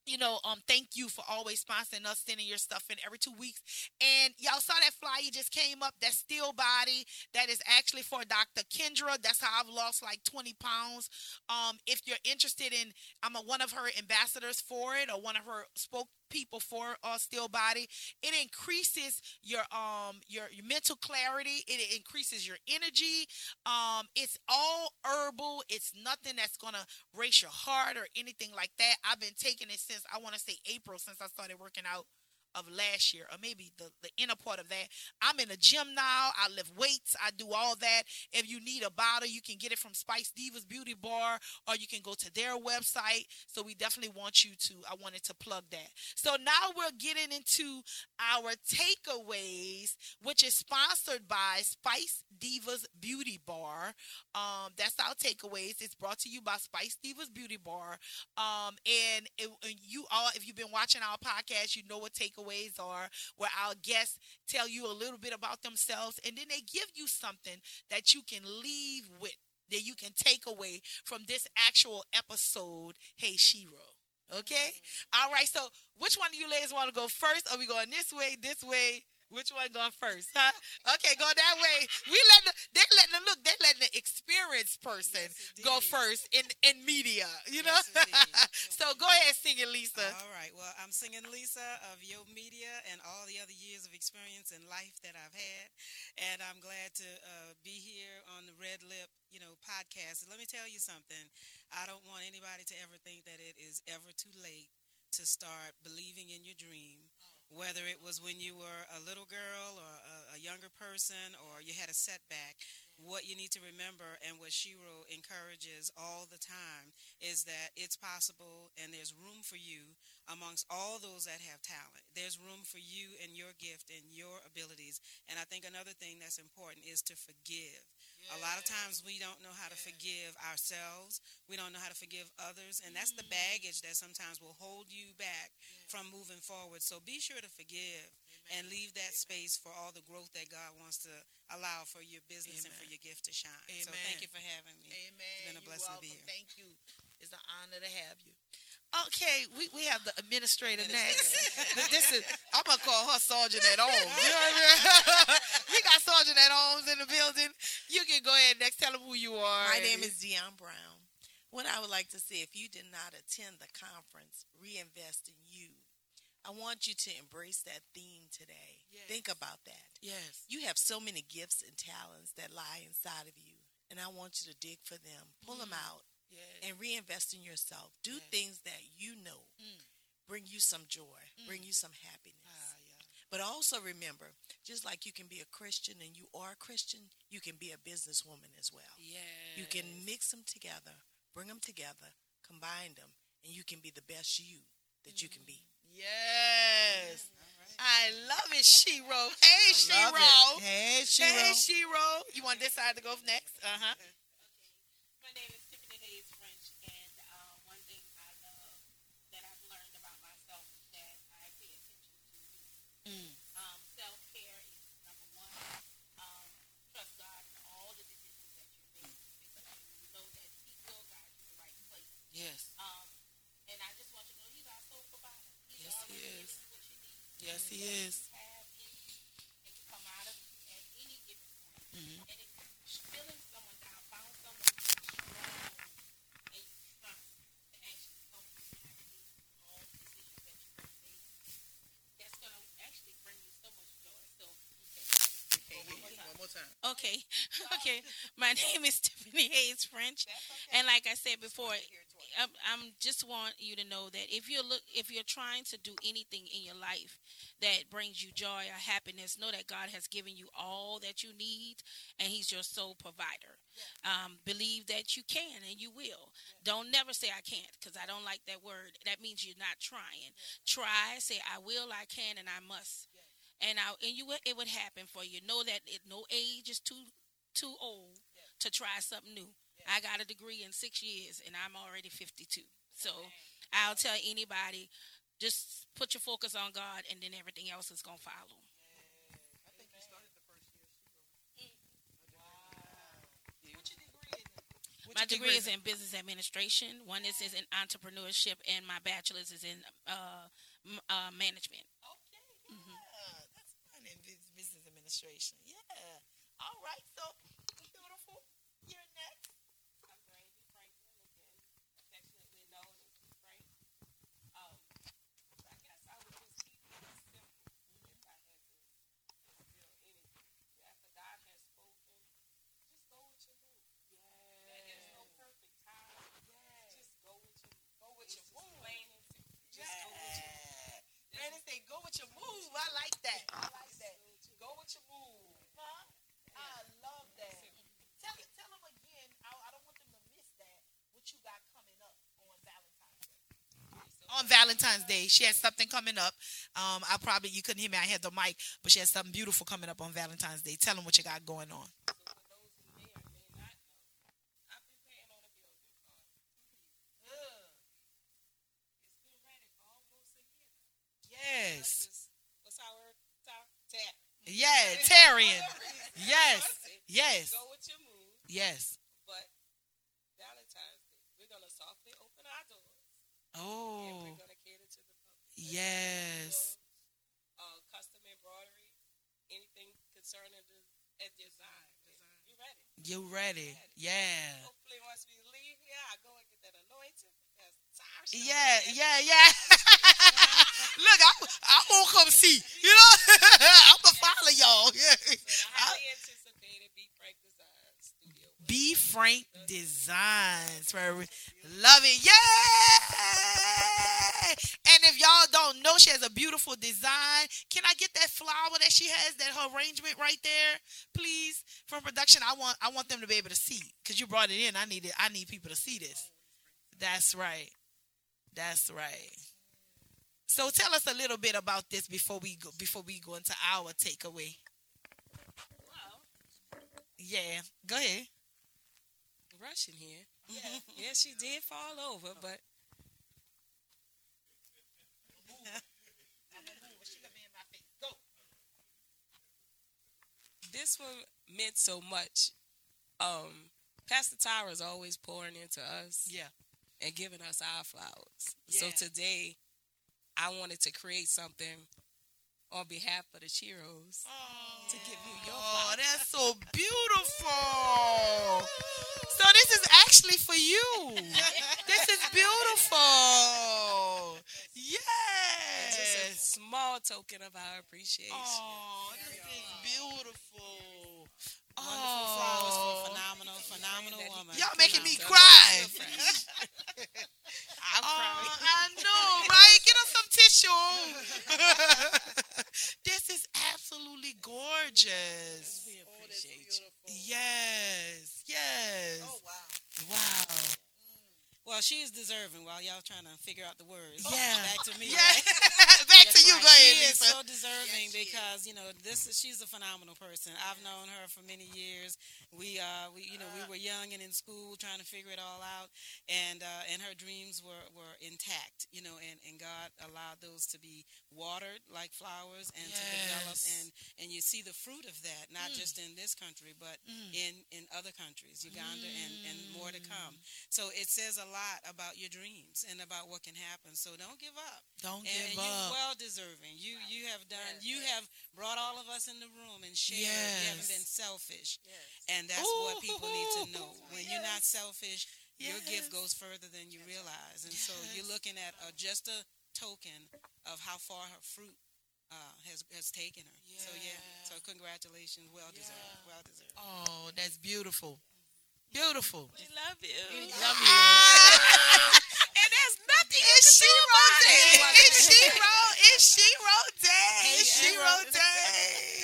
you know, um, thank you for always sponsoring us, sending your stuff in every two weeks. And y'all saw that flyer just came up. That steel body that is actually for Dr. Kendra. That's how I've lost like 20 pounds. Um, if you're interested in, I'm a, one of her ambassadors for it or one of her spoke people for uh, still body. It increases your um your, your mental clarity. It increases your energy. Um it's all herbal. It's nothing that's gonna race your heart or anything like that. I've been taking it since i want to say april since i started working out of last year, or maybe the, the inner part of that. I'm in a gym now. I lift weights. I do all that. If you need a bottle, you can get it from Spice Divas Beauty Bar, or you can go to their website. So we definitely want you to. I wanted to plug that. So now we're getting into our takeaways, which is sponsored by Spice Divas Beauty Bar. Um, that's our takeaways. It's brought to you by Spice Divas Beauty Bar. Um, and, it, and you all, if you've been watching our podcast, you know what takeaways are, where our guests tell you a little bit about themselves, and then they give you something that you can leave with, that you can take away from this actual episode. Hey, Shero. Okay. All right. So, which one of you ladies want to go first? Are we going this way, this way? Which one going first? Huh? Okay, go that way. We let the, they letting the look. They letting the experienced person go first in in media. You know. so go ahead, sing it, Lisa. All right. Well, I'm singing Lisa of Yeaux Media and all the other years of experience in life that I've had, and I'm glad to uh, be here on the Red Lip, you know, podcast. Let me tell you something. I don't want anybody to ever think that it is ever too late to start believing in your dream whether it was when you were a little girl or a, a, younger person or you had a setback, what you need to remember and what Shero encourages all the time is that it's possible and there's room for you amongst all those that have talent. There's room for you and your gift and your abilities. And I think another thing that's important is to forgive. A lot of times we don't know how to forgive ourselves. We don't know how to forgive others. And that's the mm-hmm. baggage that sometimes will hold you back from moving forward. So be sure to forgive and leave that space for all the growth that God wants to allow for your business and for your gift to shine. So thank you for having me. Amen. It's been a blessing to be here. Thank you. It's an honor to have you. Okay, we, we have the administrator next. this is I'm gonna call her Sergeant at Holmes. You know what I mean? Sergeant at Holmes in the building. You can go ahead next. Tell them who you are. My name is Dion Brown. What I would like to say, if you did not attend the conference, reinvest in you. I want you to embrace that theme today. Yes. Think about that. Yes. You have so many gifts and talents that lie inside of you, and I want you to dig for them, pull them mm. out, Yes. and reinvest in yourself. Do things that you know mm. bring you some joy, bring mm. you some happiness. Ah, but also remember, just like you can be a Christian and you are a Christian, you can be a businesswoman as well. Yeah. You can mix them together, bring them together, combine them, and you can be the best you that you can be. Yes. I love it, Shero. Hey, love Shero. Hey, Shero. Hey, Shero. You want this side to go next? Uh huh. My name is Tiffany Hayes French, and uh, one thing I love that I've learned about myself is that I pay attention to me. Mm. Um, Self care is number one. Um, trust God in all the decisions that you make because you know that He will guide you the right place. Yes. Um, and I just want you to know He's our sole provider. He's Yes, He already is. given you what you need. Yes, He What is. you have in you, it can come out of you at any given point. Mhm. And if you're feeling someone down, found someone who's strong and you trust to actually help you navigate all the decisions that you're going to make, that's going to actually bring you so much joy. So, One more time. Okay, okay. My name is Tiffany Hayes French, and like I said before, I'm, I'm just want you to know that if you're look if you're trying to do anything in your life that brings you joy or happiness, know that God has given you all that you need, and He's your sole provider. Um, believe that you can and you will. Don't never say I can't because I don't like that word. That means you're not trying. Try. Say I will. I can, and I must and I and you it would happen for you. Know that it, no age is too too old to try something new. I got a degree in six years, and I'm already 52. So I'll tell anybody, just put your focus on God, and then everything else is gonna follow. My degree is in business administration. One is, is in entrepreneurship, and my bachelor's is in uh, m- uh, management. Okay. Yeah. That's fun in business administration. Yeah. All right. So beautiful. You're next. I'm Brandy Franklin, again, affectionately known as Miss Frank. Um, I guess I would just keep it simple if I had to distill anything. After God has spoken, just go with your move. There is no perfect time. Just go with your Go with your It's move. plain and simple. Just go with your Yeah. Granny say, go with your move. I like that. I like that. Go with your move. Huh? I love that. Tell, tell them again. I, I don't want them to miss that. What you got coming up on Valentine's Day. On Valentine's Day, she has something coming up. Um, I probably you couldn't hear me. I had the mic, but she has something beautiful coming up on Valentine's Day. Tell them what you got going on. Yes. What's our word? Yeah, tarrying. Yes. Yes. Go with your mood. Yes. But Valentine's Day, we're gonna softly open our doors. Oh. And we're oh. gonna cater to the public. Yes. Uh, custom embroidery, anything concerning the at design. You ready? You ready? Yeah. Hopefully, once we leave here, I go and get that anointing. Yeah, yeah, yeah. Look, I'm, I'm gonna come see. You know, I'm gonna follow y'all. Yeah. Highly anticipated Be Frank Design Studio. B Frank Designs. Very love it. Yay! And if y'all don't know, she has a beautiful design. Can I get that flower that she has, that her arrangement right there, please? From production, I want I want them to be able to see because you brought it in. I need it. I need people to see this. Oh, That's right. That's right. So tell us a little bit about this before we go before we go into our takeaway. Yeah, go ahead. Rushing here. Yeah. she did fall over, but. this one meant so much. Um, Pastor Tara is always pouring into us. Yeah. And giving us our flowers. So today, I wanted to create something on behalf of the Sheros to give you your Oh, that's so beautiful. So this is actually for you. this is beautiful. Just a Yes. small token of our appreciation. Oh, this is beautiful. Wonderful flowers Oh. phenomenal, phenomenal woman. Y'all making me cry. I'm Oh, I know, right? Get us some tissue. this is absolutely gorgeous. We appreciate you. Yes, yes. Oh wow. Wow. Well, she is deserving while y'all trying to figure out the words. Yeah. Back to me. Yeah. right? Back to you. right. Go ahead, She is so deserving because you know this is she's a phenomenal person. I've known her for many years. We uh we you know we were young and in school trying to figure it all out, and uh, and her dreams were were intact. You know, and and God allowed those to be watered like flowers and to develop and and you see the fruit of that not Mm. just in this country but Mm. in in other countries uganda and and more to come so it says a lot about your dreams and about what can happen. So don't give up. Don't and, give and up. you well deserving you you have done you have brought all of us in the room and shared. You haven't been selfish. And that's what people need to know. When you're not selfish your gift goes further than you realize. And so you're looking at a, just a token of how far her fruit uh, has has taken her. So yeah. So congratulations, well deserved, well deserved. Oh, that's beautiful. Beautiful. We love you. We love you. and there's nothing It's you can do about Shero it. Day. It's Shero. It's Day. Hey, It's Shero. Shero Day.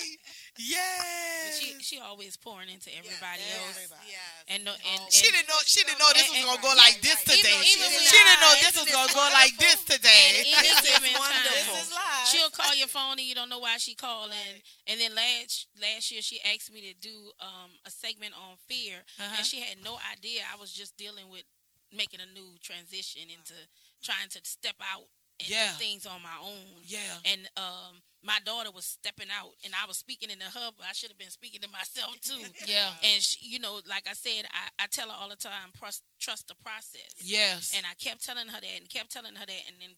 Yes. She she always pouring into everybody else. everybody. And no, and, She didn't know. She didn't know this was gonna go like this today. Even- even she didn't know this was gonna go like this today. And any given wonderful. she'll call your phone and you don't know why she calling. And then last last year she asked me to do um, a segment on fear, Uh-huh. and she had no idea I was just dealing with making a new transition into trying to step out and Yeah. do things on my own. Yeah. And um, my daughter was stepping out, and I was speaking in the hub. I should have been speaking to myself too. Yeah. And she, you know, like I said, I, I tell her all the time, trust, trust the process. Yes. And I kept telling her that, and kept telling her that, and then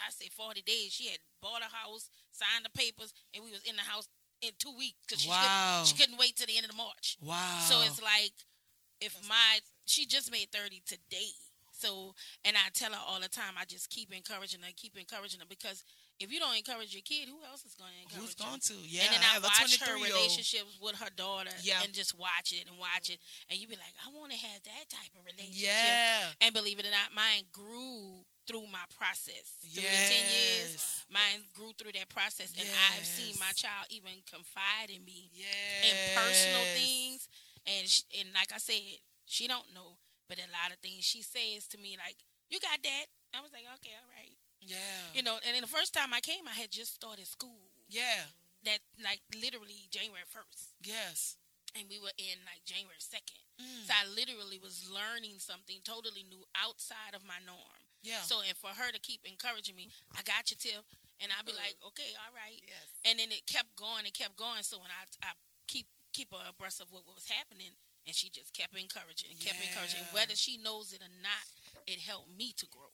I say forty days. She had bought a house, signed the papers, and we was in the house in two weeks because she, Wow. couldn't, she couldn't wait till the end of the March. Wow. So it's like if my she just made thirty today. So and I tell her all the time, I just keep encouraging her, keep encouraging her because if you don't encourage your kid, who else is going to encourage? Who's her? going to? Yeah, And then I I, have watch her relationships with her daughter, Yeah. and just watch it and watch it, and you be like, I want to have that type of relationship. Yeah. And believe it or not, mine grew through my process. Through the ten years, mine grew through that process, and I've seen my child even confide in me in personal things, and sh and like I said, she don't know, but a lot of things she says to me like, "You got that?" I was like, "Okay, all right." Yeah. You know, and then the first time I came, I had just started school. Yeah. That like literally January first, Yes. and we were in like January second. Mm. So I literally was learning something totally new outside of my norm. Yeah. So and for her to keep encouraging me, I got you, Tiff, and I'd be like, okay, all right. Yes. And then it kept going, it kept going. So when I I keep keep abreast of what, what was happening, and she just kept encouraging and kept encouraging. Whether she knows it or not, it helped me to grow.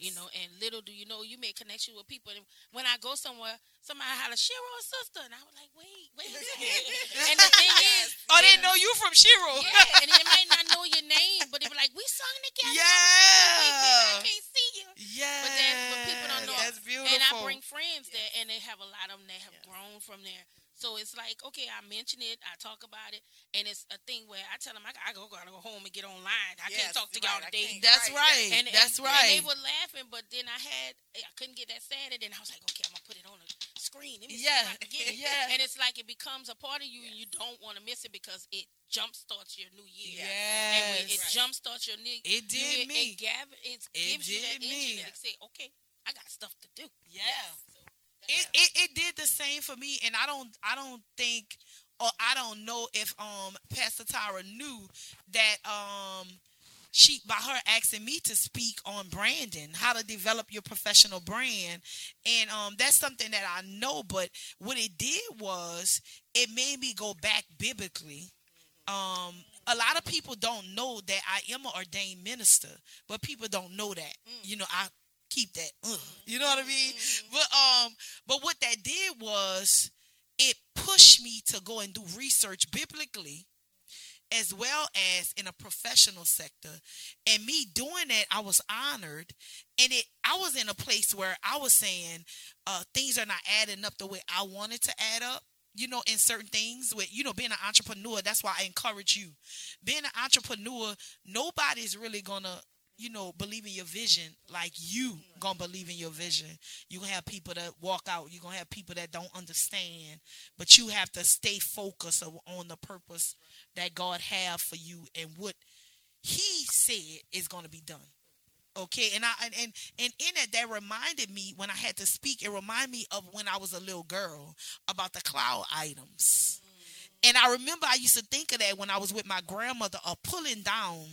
You know, and little do you know, you make connection with people. And when I go somewhere, somebody holler, Shero sister. And I was like, wait, wait and the thing is, Oh, they know you from Shero. yeah, and they might not know your name, but they be like, we sung together. Yeah. I can't see you. Yeah. But, then, but people don't know. That's beautiful. And I bring friends there, and they have a lot of them that have grown from there. So it's like, okay, I mention it, I talk about it, and it's a thing where I tell them I gotta go, gotta go home and get online. I Yes, can't talk to y'all right, I today. That's right. And, That's and, right. And they were laughing, but then I had, I couldn't get that Saturday, and then I was like, okay, I'm gonna put it on the screen. Let me Yeah, if get it. yeah. And it's like it becomes a part of you, and you don't want to miss it because it jump starts your new year. Yes. And when it Right. jump starts your new It did year, me. It, gather, it, It gives you that did energy me. to say, okay, I got stuff to do. Yeah. It, it it did the same for me, and I don't I don't think or I don't know if um Pastor Tara knew that um she by her asking me to speak on branding, how to develop your professional brand, and um that's something that I know. But what it did was it made me go back biblically. Um, a lot of people don't know that I am an ordained minister, but people don't know that. You know, I keep that. uh, you know what I mean? But um, but what that did was it pushed me to go and do research biblically as well as in a professional sector and me doing that i was honored and it i was in a place where i was saying uh things are not adding up the way i wanted to add up you know in certain things with you know being an entrepreneur that's why i encourage you being an entrepreneur nobody's really gonna you know, believe in your vision like you gonna believe in your vision. You gonna have people that walk out. You gonna have people that don't understand, but you have to stay focused on the purpose that God have for you and what He said is gonna be done. Okay, and I and and, and in it that reminded me when I had to speak. It reminded me of when I was a little girl about the cloud items. And I remember I used to think of that when I was with my grandmother, of pulling down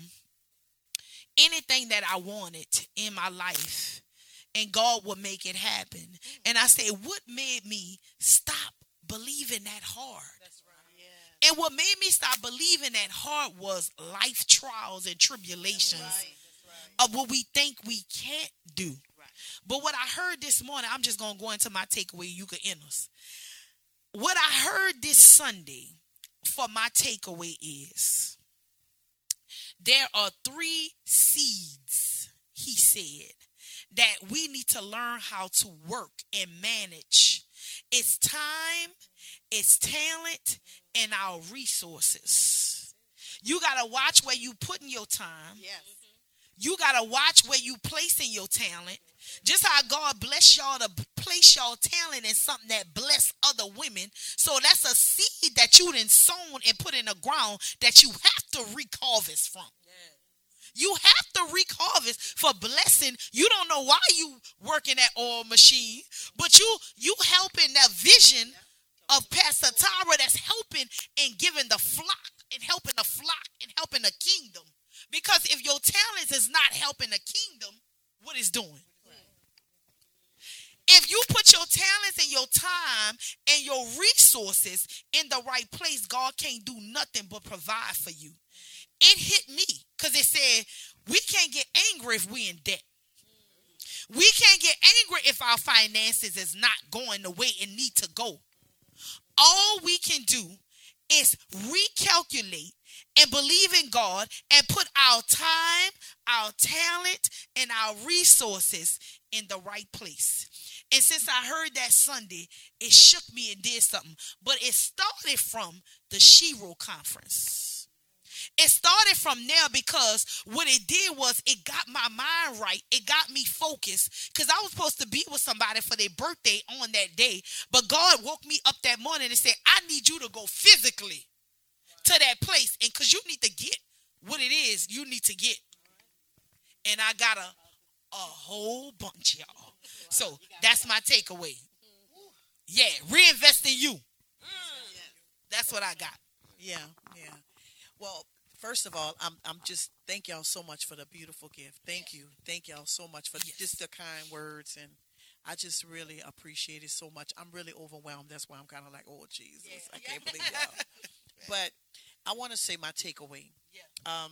anything that I wanted in my life, and God would make it happen. And I said, what made me stop believing that hard? And what made me stop believing that hard was life trials and tribulations of what we think we can't do. But what I heard this morning, I'm just gonna go into my takeaway. You can end us. What I heard this Sunday for my takeaway is there are three seeds, he said, that we need to learn how to work and manage. It's time, it's talent, and our resources. You got to watch where you putting your time. Yes. You got to watch where you placing your talent. Just how God bless y'all to place y'all talent in something that bless other women. So that's a seed that you done sown and put in the ground that you have to reap harvest from. You have to reap harvest for blessing. You don't know why you working that oil machine, but you you helping that vision of Pastor Tara that's helping and giving the flock and helping the flock and helping the kingdom. Because if your talents is not helping the kingdom, what is doing? If you put your talents and your time and your resources in the right place, God can't do nothing but provide for you. It hit me because it said we can't get angry if we in debt. We can't get angry if our finances is not going the way it need to go. All we can do is recalculate and believe in God and put our time, our talent, and our resources in the right place. And since I heard that Sunday, it shook me and did something. But it started from the Shero conference. It started from there because what it did was it got my mind right. It got me focused because I was supposed to be with somebody for their birthday on that day. But God woke me up that morning and said, I need you to go physically to that place. And because you need to get what it is you need to get. And I got a, a whole bunch, y'all. So that's my takeaway. Yeah, reinvest in you. That's what I got. Yeah, yeah. Well, first of all, I'm I'm just thank y'all so much for the beautiful gift. Thank you, thank y'all so much for just the kind words, and I just really appreciate it so much. I'm really overwhelmed. That's why I'm kind of like, oh Jesus, I can't believe y'all. but I want to say my takeaway. Yeah. Um,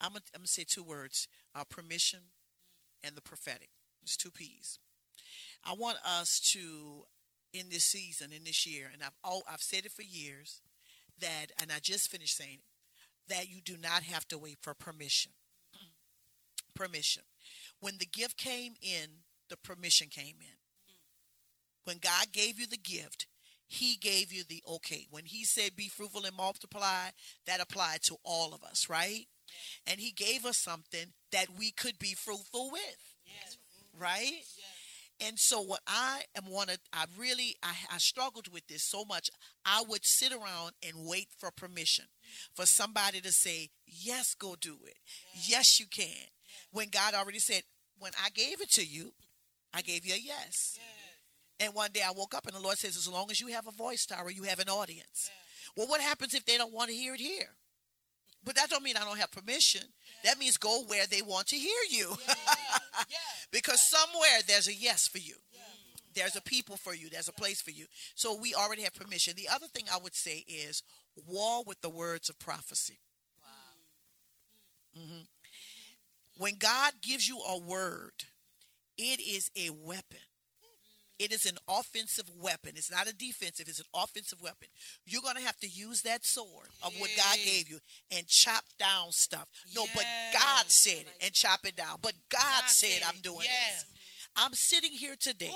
I'm gonna, I'm gonna say two words: uh, permission and the prophetic. It's two P's. I want us to, in this season, in this year, and I've oh, I've said it for years, that, and I just finished saying it, that you do not have to wait for permission. permission. When the gift came in, the permission came in. When God gave you the gift, he gave you the okay. When he said be fruitful and multiply, that applied to all of us, right? And he gave us something that we could be fruitful with. Right? And so what I am wanted, I really I, I struggled with this so much. I would sit around and wait for permission for somebody to say, Yes, go do it. Yes, you can. When God already said, When I gave it to you, I gave you a yes. And one day I woke up and the Lord says, As long as you have a voice, Tara, you have an audience. Well, what happens if they don't want to hear it here? But that don't mean I don't have permission. That means go where they want to hear you. because somewhere there's a yes for you. There's a people for you. There's a place for you. So we already have permission. The other thing I would say is war with the words of prophecy. Mhm. When God gives you a word, it is a weapon. It is an offensive weapon. It's not a defensive, it's an offensive weapon. You're going to have to use that sword of what God gave you and chop down stuff. No, but God said it and chop it down. But God, said, I'm doing this. I'm sitting here today.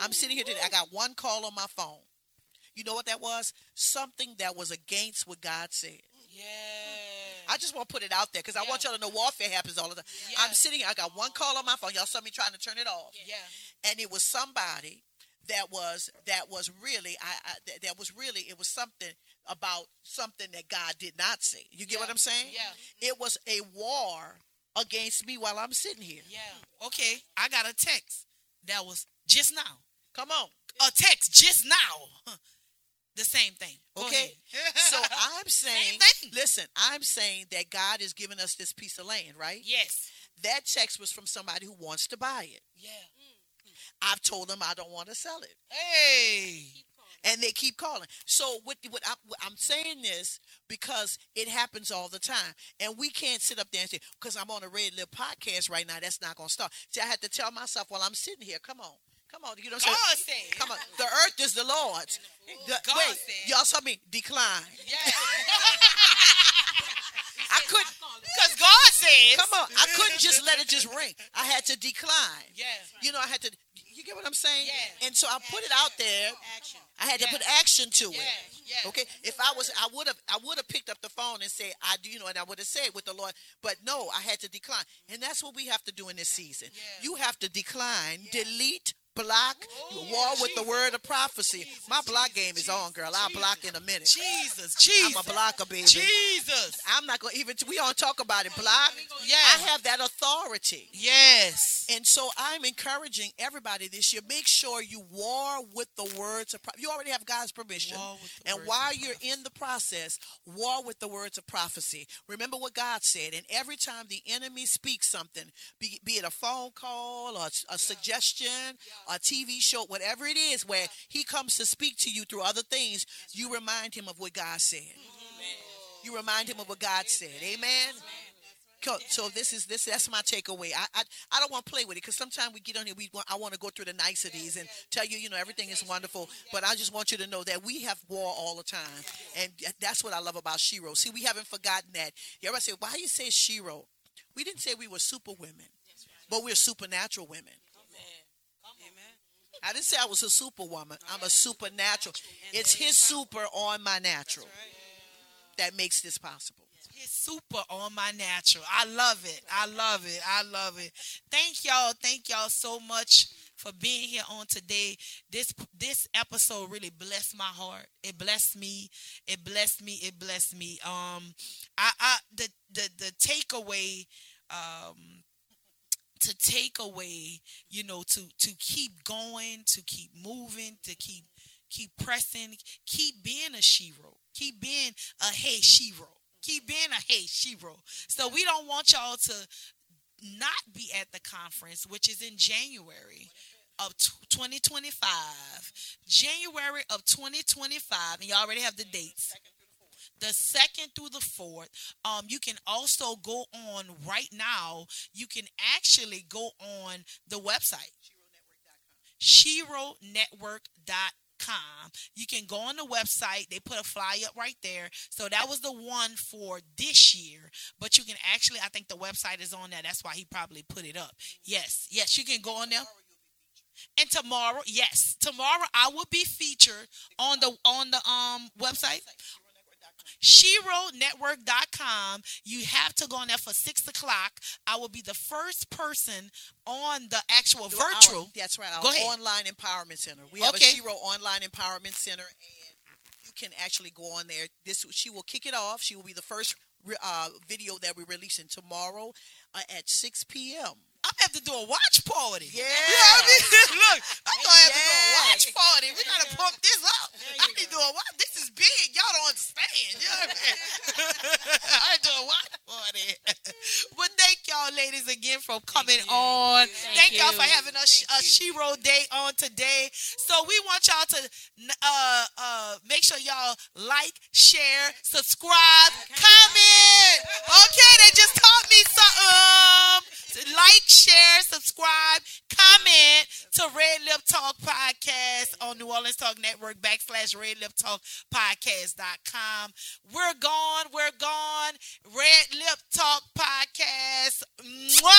I'm sitting here today. I got one call on my phone. You know what that was? Something that was against what God said. Yeah. I just want to put it out there because I want y'all to know warfare happens all the time. I'm sitting here, I got one call on my phone. Y'all saw me trying to turn it off. Yeah. And it was somebody that was that was really I, I that- was really it was something about something that God did not say. You get what I'm saying? Yeah. It was a war against me while I'm sitting here. Yeah. Okay. I got a text that was just now. Come on. A text just now. The same thing. Go Okay. so I'm saying listen, I'm saying that God is giving us this piece of land, right? Yes. That text was from somebody who wants to buy it. Yeah. I've told them I don't want to sell it. Hey. And they keep calling. So what, what, I, I'm saying this because it happens all the time, and we can't sit up there and say, "Because I'm on a Red Lip podcast right now, that's not going to stop." See, I had to tell myself while I'm sitting here, "Come on, come on," you know what I'm God saying? Come on, the earth is the Lord's. The- God wait, said. y'all saw me decline. Yeah. I couldn't, because God said. Come on, I couldn't just let it just ring. I had to decline. Yeah. You know, I had to. You get what I'm saying? Yeah. And so I put it out there. I had to put action to it. yeah. Okay. If I was, I would have, I would have picked up the phone and said, I do, you know, and I would have said with the Lord. But no, I had to decline, and that's what we have to do in this season. You have to decline, delete. Block, war with the word of prophecy. My block game is on, girl. I'll block in a minute. Jesus, Jesus. I'm a blocker, baby. Jesus. I'm not gonna even. We don't talk about it. Block. Yeah. I have that authority. Yes. And so I'm encouraging everybody this year. Make sure you war with the words of. prophecy. you already have God's permission. and while you're in the process, war with the words of prophecy. Remember what God said. And every time the enemy speaks something, be, be it a phone call or a suggestion, a TV show, whatever it is, where he comes to speak to you through other things, you remind him of what God said. You remind him of what God said. Amen. Co- So this is this that's my takeaway. I I, I don't want to play with it because sometimes we get on here. We want, I want to go through the niceties and tell you you know everything is wonderful. But I just want you to know that we have war all the time, and that's what I love about Shero. See, we haven't forgotten that. Everybody say, why you say Shero? We didn't say we were super women, but we're supernatural women. I didn't say I was a superwoman. I'm a supernatural. It's his super on my natural that makes this possible. It's super on my natural. I love it. I love it. I love it. Thank y'all. Thank y'all so much for being here on today. This this episode really blessed my heart. It blessed me. It blessed me. It blessed me. Um, I, I the the the takeaway. Um, to take away, you know, to to keep going, to keep moving, to keep keep pressing, keep being a shero, keep being a hey shero, keep being a hey shero. So we don't want y'all to not be at the conference, which is in January of 2025. January of 2025, and y'all already have the dates. The second through the fourth. Um, you can also go on right now. You can actually go on the website, SheroNetwork.com. You can go on the website. They put a fly up right there. So that was the one for this year. But you can actually, I think the website is on there. That's why he probably put it up. Yes, yes, you can go on there. And tomorrow, yes, tomorrow I will be featured on the on the um website. SheroNetwork.com. You have to go on there for six o'clock. I will be the first person on the actual Do our- virtual. that's right. Our Go ahead. online empowerment center. We have Okay. a Shero online empowerment center, and you can actually go on there. This she will kick it off. She will be the first uh, video that we're releasing tomorrow uh, at 6 p.m. I'm gonna have to do a watch party. Yeah. You know what I mean? Look, I'm gonna have to do a watch party. We gotta pump this up. I need to do a watch. This is big. Y'all don't understand. You know what I mean? I do a watch party. but thank y'all, ladies, again for coming on. Thank, Thank y'all for having a, a Shero Day on today. So we want y'all to uh, uh, make sure y'all like, share, subscribe, comment. Okay, they just taught me something. Like, share, subscribe, comment to Red Lip Talk Podcast on New Orleans Talk Network backslash Red Lip Talk Podcast.com. We're gone. We're gone. Red Lip Talk Podcast. Mwah!